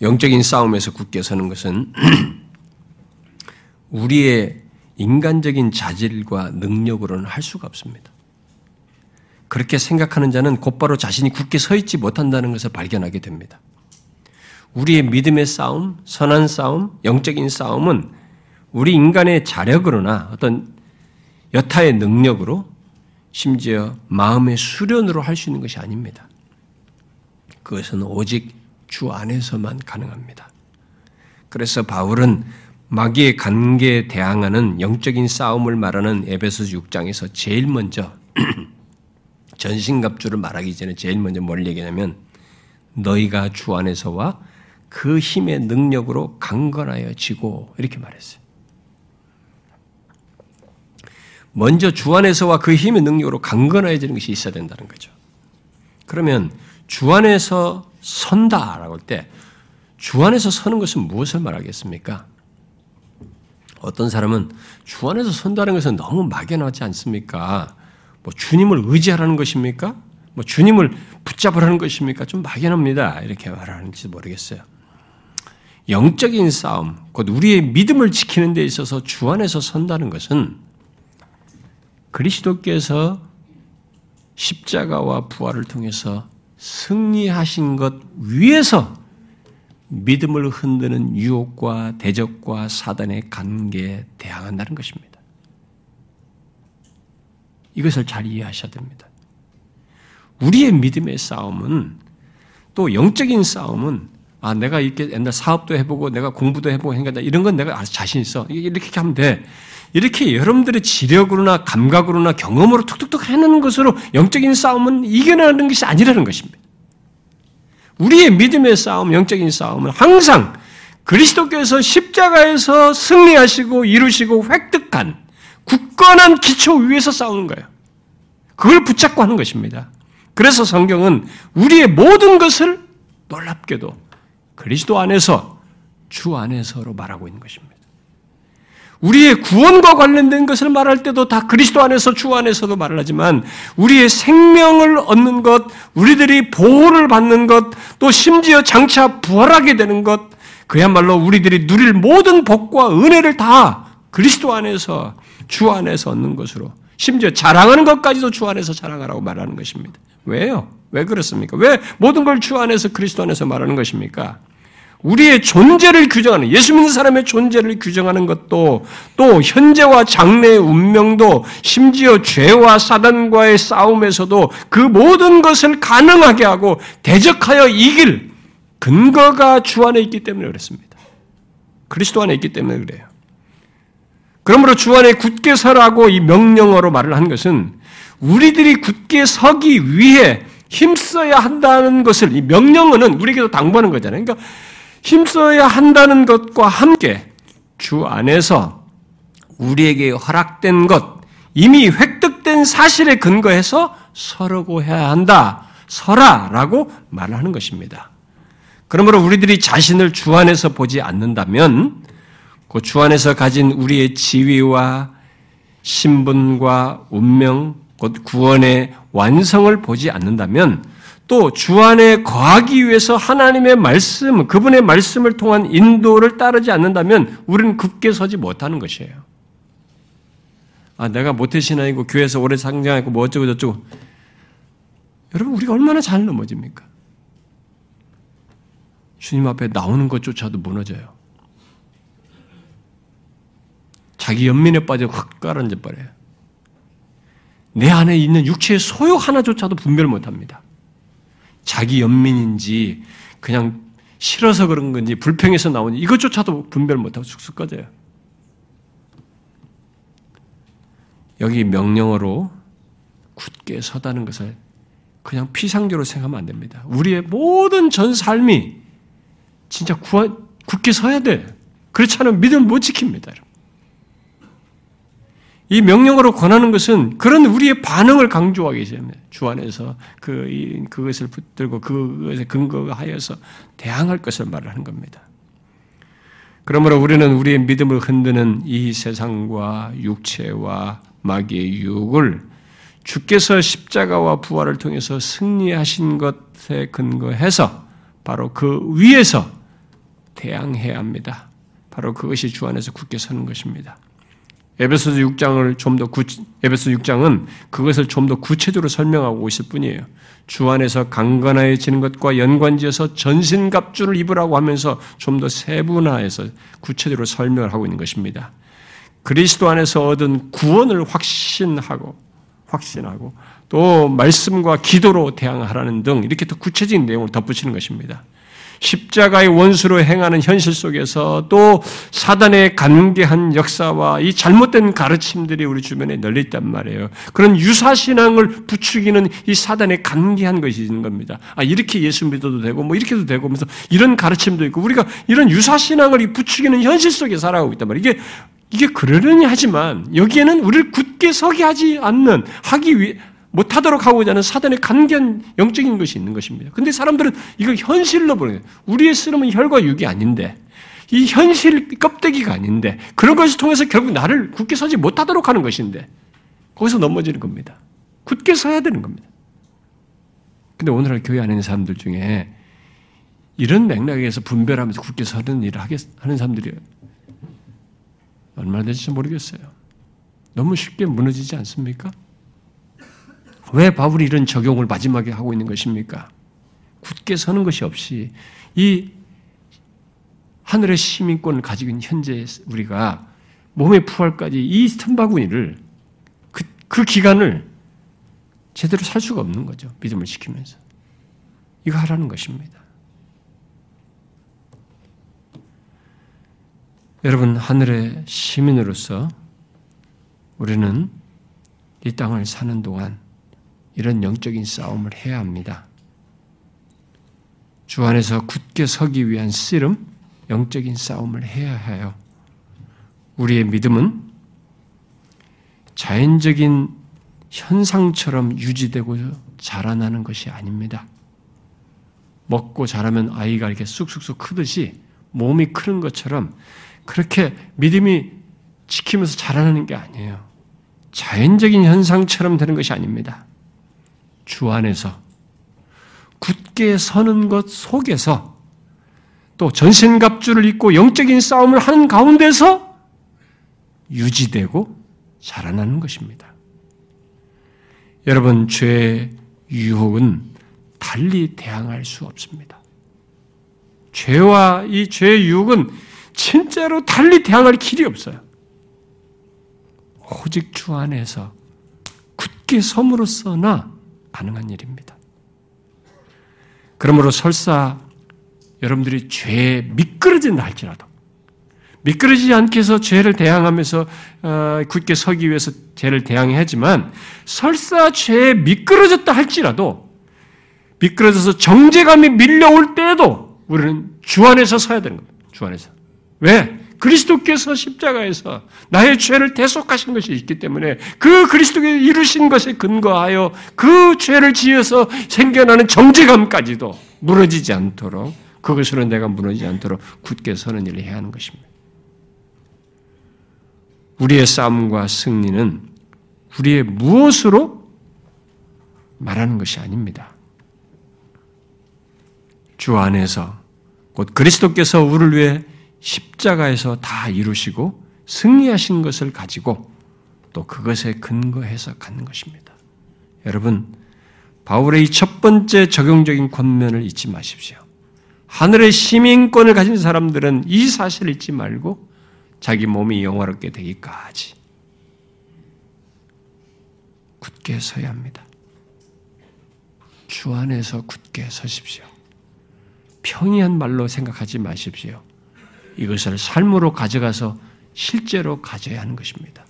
영적인 싸움에서 굳게 서는 것은 우리의 인간적인 자질과 능력으로는 할 수가 없습니다. 그렇게 생각하는 자는 곧바로 자신이 굳게 서 있지 못한다는 것을 발견하게 됩니다. 우리의 믿음의 싸움, 선한 싸움, 영적인 싸움은 우리 인간의 자력으로나 어떤 여타의 능력으로 심지어 마음의 수련으로 할 수 있는 것이 아닙니다. 그것은 오직 주 안에서만 가능합니다. 그래서 바울은 마귀의 관계에 대항하는 영적인 싸움을 말하는 에베소 6장에서 제일 먼저 전신갑주를 말하기 전에 제일 먼저 뭘 얘기하냐면 너희가 주 안에서와 그 힘의 능력으로 강건하여 지고 이렇게 말했어요. 먼저 주 안에서와 그 힘의 능력으로 강건해지는 것이 있어야 된다는 거죠. 그러면 주 안에서 선다라고 할 때 주 안에서 서는 것은 무엇을 말하겠습니까? 어떤 사람은 주 안에서 선다는 것은 너무 막연하지 않습니까? 뭐 주님을 의지하라는 것입니까? 뭐 주님을 붙잡으라는 것입니까? 좀 막연합니다. 이렇게 말하는지 모르겠어요. 영적인 싸움, 곧 우리의 믿음을 지키는 데 있어서 주 안에서 선다는 것은 그리스도께서 십자가와 부활을 통해서 승리하신 것 위에서 믿음을 흔드는 유혹과 대적과 사단의 관계에 대항한다는 것입니다. 이것을 잘 이해하셔야 됩니다. 우리의 믿음의 싸움은 또 영적인 싸움은 아 내가 이렇게 옛날 사업도 해보고 내가 공부도 해보고 하니까 이런 건 내가 자신 있어 이렇게 하면 돼 이렇게 여러분들의 지력으로나 감각으로나 경험으로 툭툭툭 해내는 것으로 영적인 싸움은 이겨내는 것이 아니라는 것입니다. 우리의 믿음의 싸움, 영적인 싸움은 항상 그리스도께서 십자가에서 승리하시고 이루시고 획득한 굳건한 기초 위에서 싸우는 거예요. 그걸 붙잡고 하는 것입니다. 그래서 성경은 우리의 모든 것을 놀랍게도 그리스도 안에서 주 안에서로 말하고 있는 것입니다. 우리의 구원과 관련된 것을 말할 때도 다 그리스도 안에서 주 안에서도 말을 하지만 우리의 생명을 얻는 것, 우리들이 보호를 받는 것, 또 심지어 장차 부활하게 되는 것, 그야말로 우리들이 누릴 모든 복과 은혜를 다 그리스도 안에서 주 안에서 얻는 것으로 심지어 자랑하는 것까지도 주 안에서 자랑하라고 말하는 것입니다. 왜요? 왜 그렇습니까? 왜 모든 걸 주 안에서 그리스도 안에서 말하는 것입니까? 우리의 존재를 규정하는 예수 믿는 사람의 존재를 규정하는 것도 또 현재와 장래의 운명도 심지어 죄와 사단과의 싸움에서도 그 모든 것을 가능하게 하고 대적하여 이길 근거가 주 안에 있기 때문에 그렇습니다. 그리스도 안에 있기 때문에 그래요. 그러므로 주 안에 굳게 서라고 이 명령어로 말을 한 것은 우리들이 굳게 서기 위해 힘써야 한다는 것을 이 명령어는 우리에게도 당부하는 거잖아요. 그러니까 힘써야 한다는 것과 함께 주 안에서 우리에게 허락된 것, 이미 획득된 사실에 근거해서 서라고 해야 한다. 서라라고 말하는 것입니다. 그러므로 우리들이 자신을 주 안에서 보지 않는다면 그 주 안에서 가진 우리의 지위와 신분과 운명, 곧 구원의 완성을 보지 않는다면 또 주 안에 거하기 위해서 하나님의 말씀, 그분의 말씀을 통한 인도를 따르지 않는다면 우리는 굳게 서지 못하는 것이에요. 아, 내가 모태신앙이고 교회에서 오래 상장하고 뭐 어쩌고 저쩌고. 여러분, 우리가 얼마나 잘 넘어집니까? 주님 앞에 나오는 것조차도 무너져요. 자기 연민에 빠져 확 가라앉아 버려요. 내 안에 있는 육체의 소욕 하나조차도 분별 못 합니다. 자기 연민인지 그냥 싫어서 그런 건지 불평해서 나오는지 이것조차도 분별 못하고 쑥쑥 꺼져요. 여기 명령어로 굳게 서다는 것을 그냥 피상적으로 생각하면 안 됩니다. 우리의 모든 전 삶이 진짜 굳게 서야 돼. 그렇지 않으면 믿음을 못 지킵니다. 이 명령으로 권하는 것은 그런 우리의 반응을 강조하기 때문에 주 안에서 그, 그것을 붙들고 그것에 근거하여서 대항할 것을 말하는 겁니다. 그러므로 우리는 우리의 믿음을 흔드는 이 세상과 육체와 마귀의 유혹을 주께서 십자가와 부활을 통해서 승리하신 것에 근거해서 바로 그 위에서 대항해야 합니다. 바로 그것이 주 안에서 굳게 서는 것입니다. 에베소서 6장을 좀 더 에베소 6장은 그것을 좀 더 구체적으로 설명하고 있을 뿐이에요. 주 안에서 강건해지는 것과 연관지어서 전신갑주를 입으라고 하면서 좀 더 세분화해서 구체적으로 설명을 하고 있는 것입니다. 그리스도 안에서 얻은 구원을 확신하고 확신하고 또 말씀과 기도로 대항하라는 등 이렇게 더 구체적인 내용을 덧붙이는 것입니다. 십자가의 원수로 행하는 현실 속에서 또 사단의 간계한 역사와 이 잘못된 가르침들이 우리 주변에 널려 있단 말이에요. 그런 유사신앙을 부추기는 이 사단의 간계한 것이 있는 겁니다. 아, 이렇게 예수 믿어도 되고, 뭐 이렇게도 되고 하면서 이런 가르침도 있고, 우리가 이런 유사신앙을 부추기는 현실 속에 살아가고 있단 말이에요. 이게, 이게 그러려니 하지만 여기에는 우리를 굳게 서게 하지 않는, 하기 위해, 못하도록 하고자 하는 사단의 간견 영적인 것이 있는 것입니다. 근데 사람들은 이걸 현실로 보는 거예요. 우리의 쓰름은 혈과 육이 아닌데, 이 현실 껍데기가 아닌데, 그런 것을 통해서 결국 나를 굳게 서지 못하도록 하는 것인데, 거기서 넘어지는 겁니다. 굳게 서야 되는 겁니다. 근데 오늘날 교회 안에 있는 사람들 중에 이런 맥락에서 분별하면서 굳게 서는 일을 하는 사람들이 얼마나 될지 모르겠어요. 너무 쉽게 무너지지 않습니까? 왜 바울이 이런 적용을 마지막에 하고 있는 것입니까? 굳게 서는 것이 없이 이 하늘의 시민권을 가지고 있는 현재 우리가 몸의 부활까지 이 틈바구니를 그, 그 기간을 제대로 살 수가 없는 거죠. 믿음을 지키면서. 이거 하라는 것입니다. 여러분, 하늘의 시민으로서 우리는 이 땅을 사는 동안 이런 영적인 싸움을 해야 합니다. 주 안에서 굳게 서기 위한 씨름, 영적인 싸움을 해야 해요. 우리의 믿음은 자연적인 현상처럼 유지되고 자라나는 것이 아닙니다. 먹고 자라면 아이가 이렇게 쑥쑥쑥 크듯이 몸이 크는 것처럼 그렇게 믿음이 지키면서 자라나는 게 아니에요. 자연적인 현상처럼 되는 것이 아닙니다. 주 안에서 굳게 서는 것 속에서 또 전신갑주를 입고 영적인 싸움을 하는 가운데서 유지되고 자라나는 것입니다. 여러분, 죄의 유혹은 달리 대항할 수 없습니다. 죄와 이 죄의 유혹은 진짜로 달리 대항할 길이 없어요. 오직 주 안에서 굳게 섬으로써나 가능한 일입니다. 그러므로 설사 여러분들이 죄에 미끄러진다 할지라도 미끄러지지 않게 해서 죄를 대항하면서 어, 굳게 서기 위해서 죄를 대항해야 하지만 설사 죄에 미끄러졌다 할지라도 미끄러져서 정죄감이 밀려올 때에도 우리는 주 안에서 서야 되는 겁니다. 주 안에서. 왜? 그리스도께서 십자가에서 나의 죄를 대속하신 것이 있기 때문에 그 그리스도께서 이루신 것에 근거하여 그 죄를 지어서 생겨나는 정죄감까지도 무너지지 않도록 그것으로 내가 무너지지 않도록 굳게 서는 일을 해야 하는 것입니다. 우리의 싸움과 승리는 우리의 무엇으로 말하는 것이 아닙니다. 주 안에서 곧 그리스도께서 우리를 위해 십자가에서 다 이루시고 승리하신 것을 가지고 또 그것에 근거해서 갖는 것입니다. 여러분, 바울의 이 첫 번째 적용적인 권면을 잊지 마십시오. 하늘의 시민권을 가진 사람들은 이 사실을 잊지 말고 자기 몸이 영화롭게 되기까지 굳게 서야 합니다. 주 안에서 굳게 서십시오. 평이한 말로 생각하지 마십시오. 이것을 삶으로 가져가서 실제로 가져야 하는 것입니다.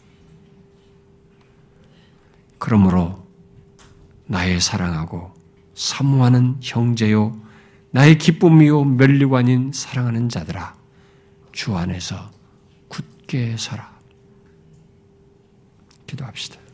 그러므로 나의 사랑하고 사모하는 형제요 나의 기쁨이요 아닌 사랑하는 자들아 주 안에서 굳게 서라. 기도합시다.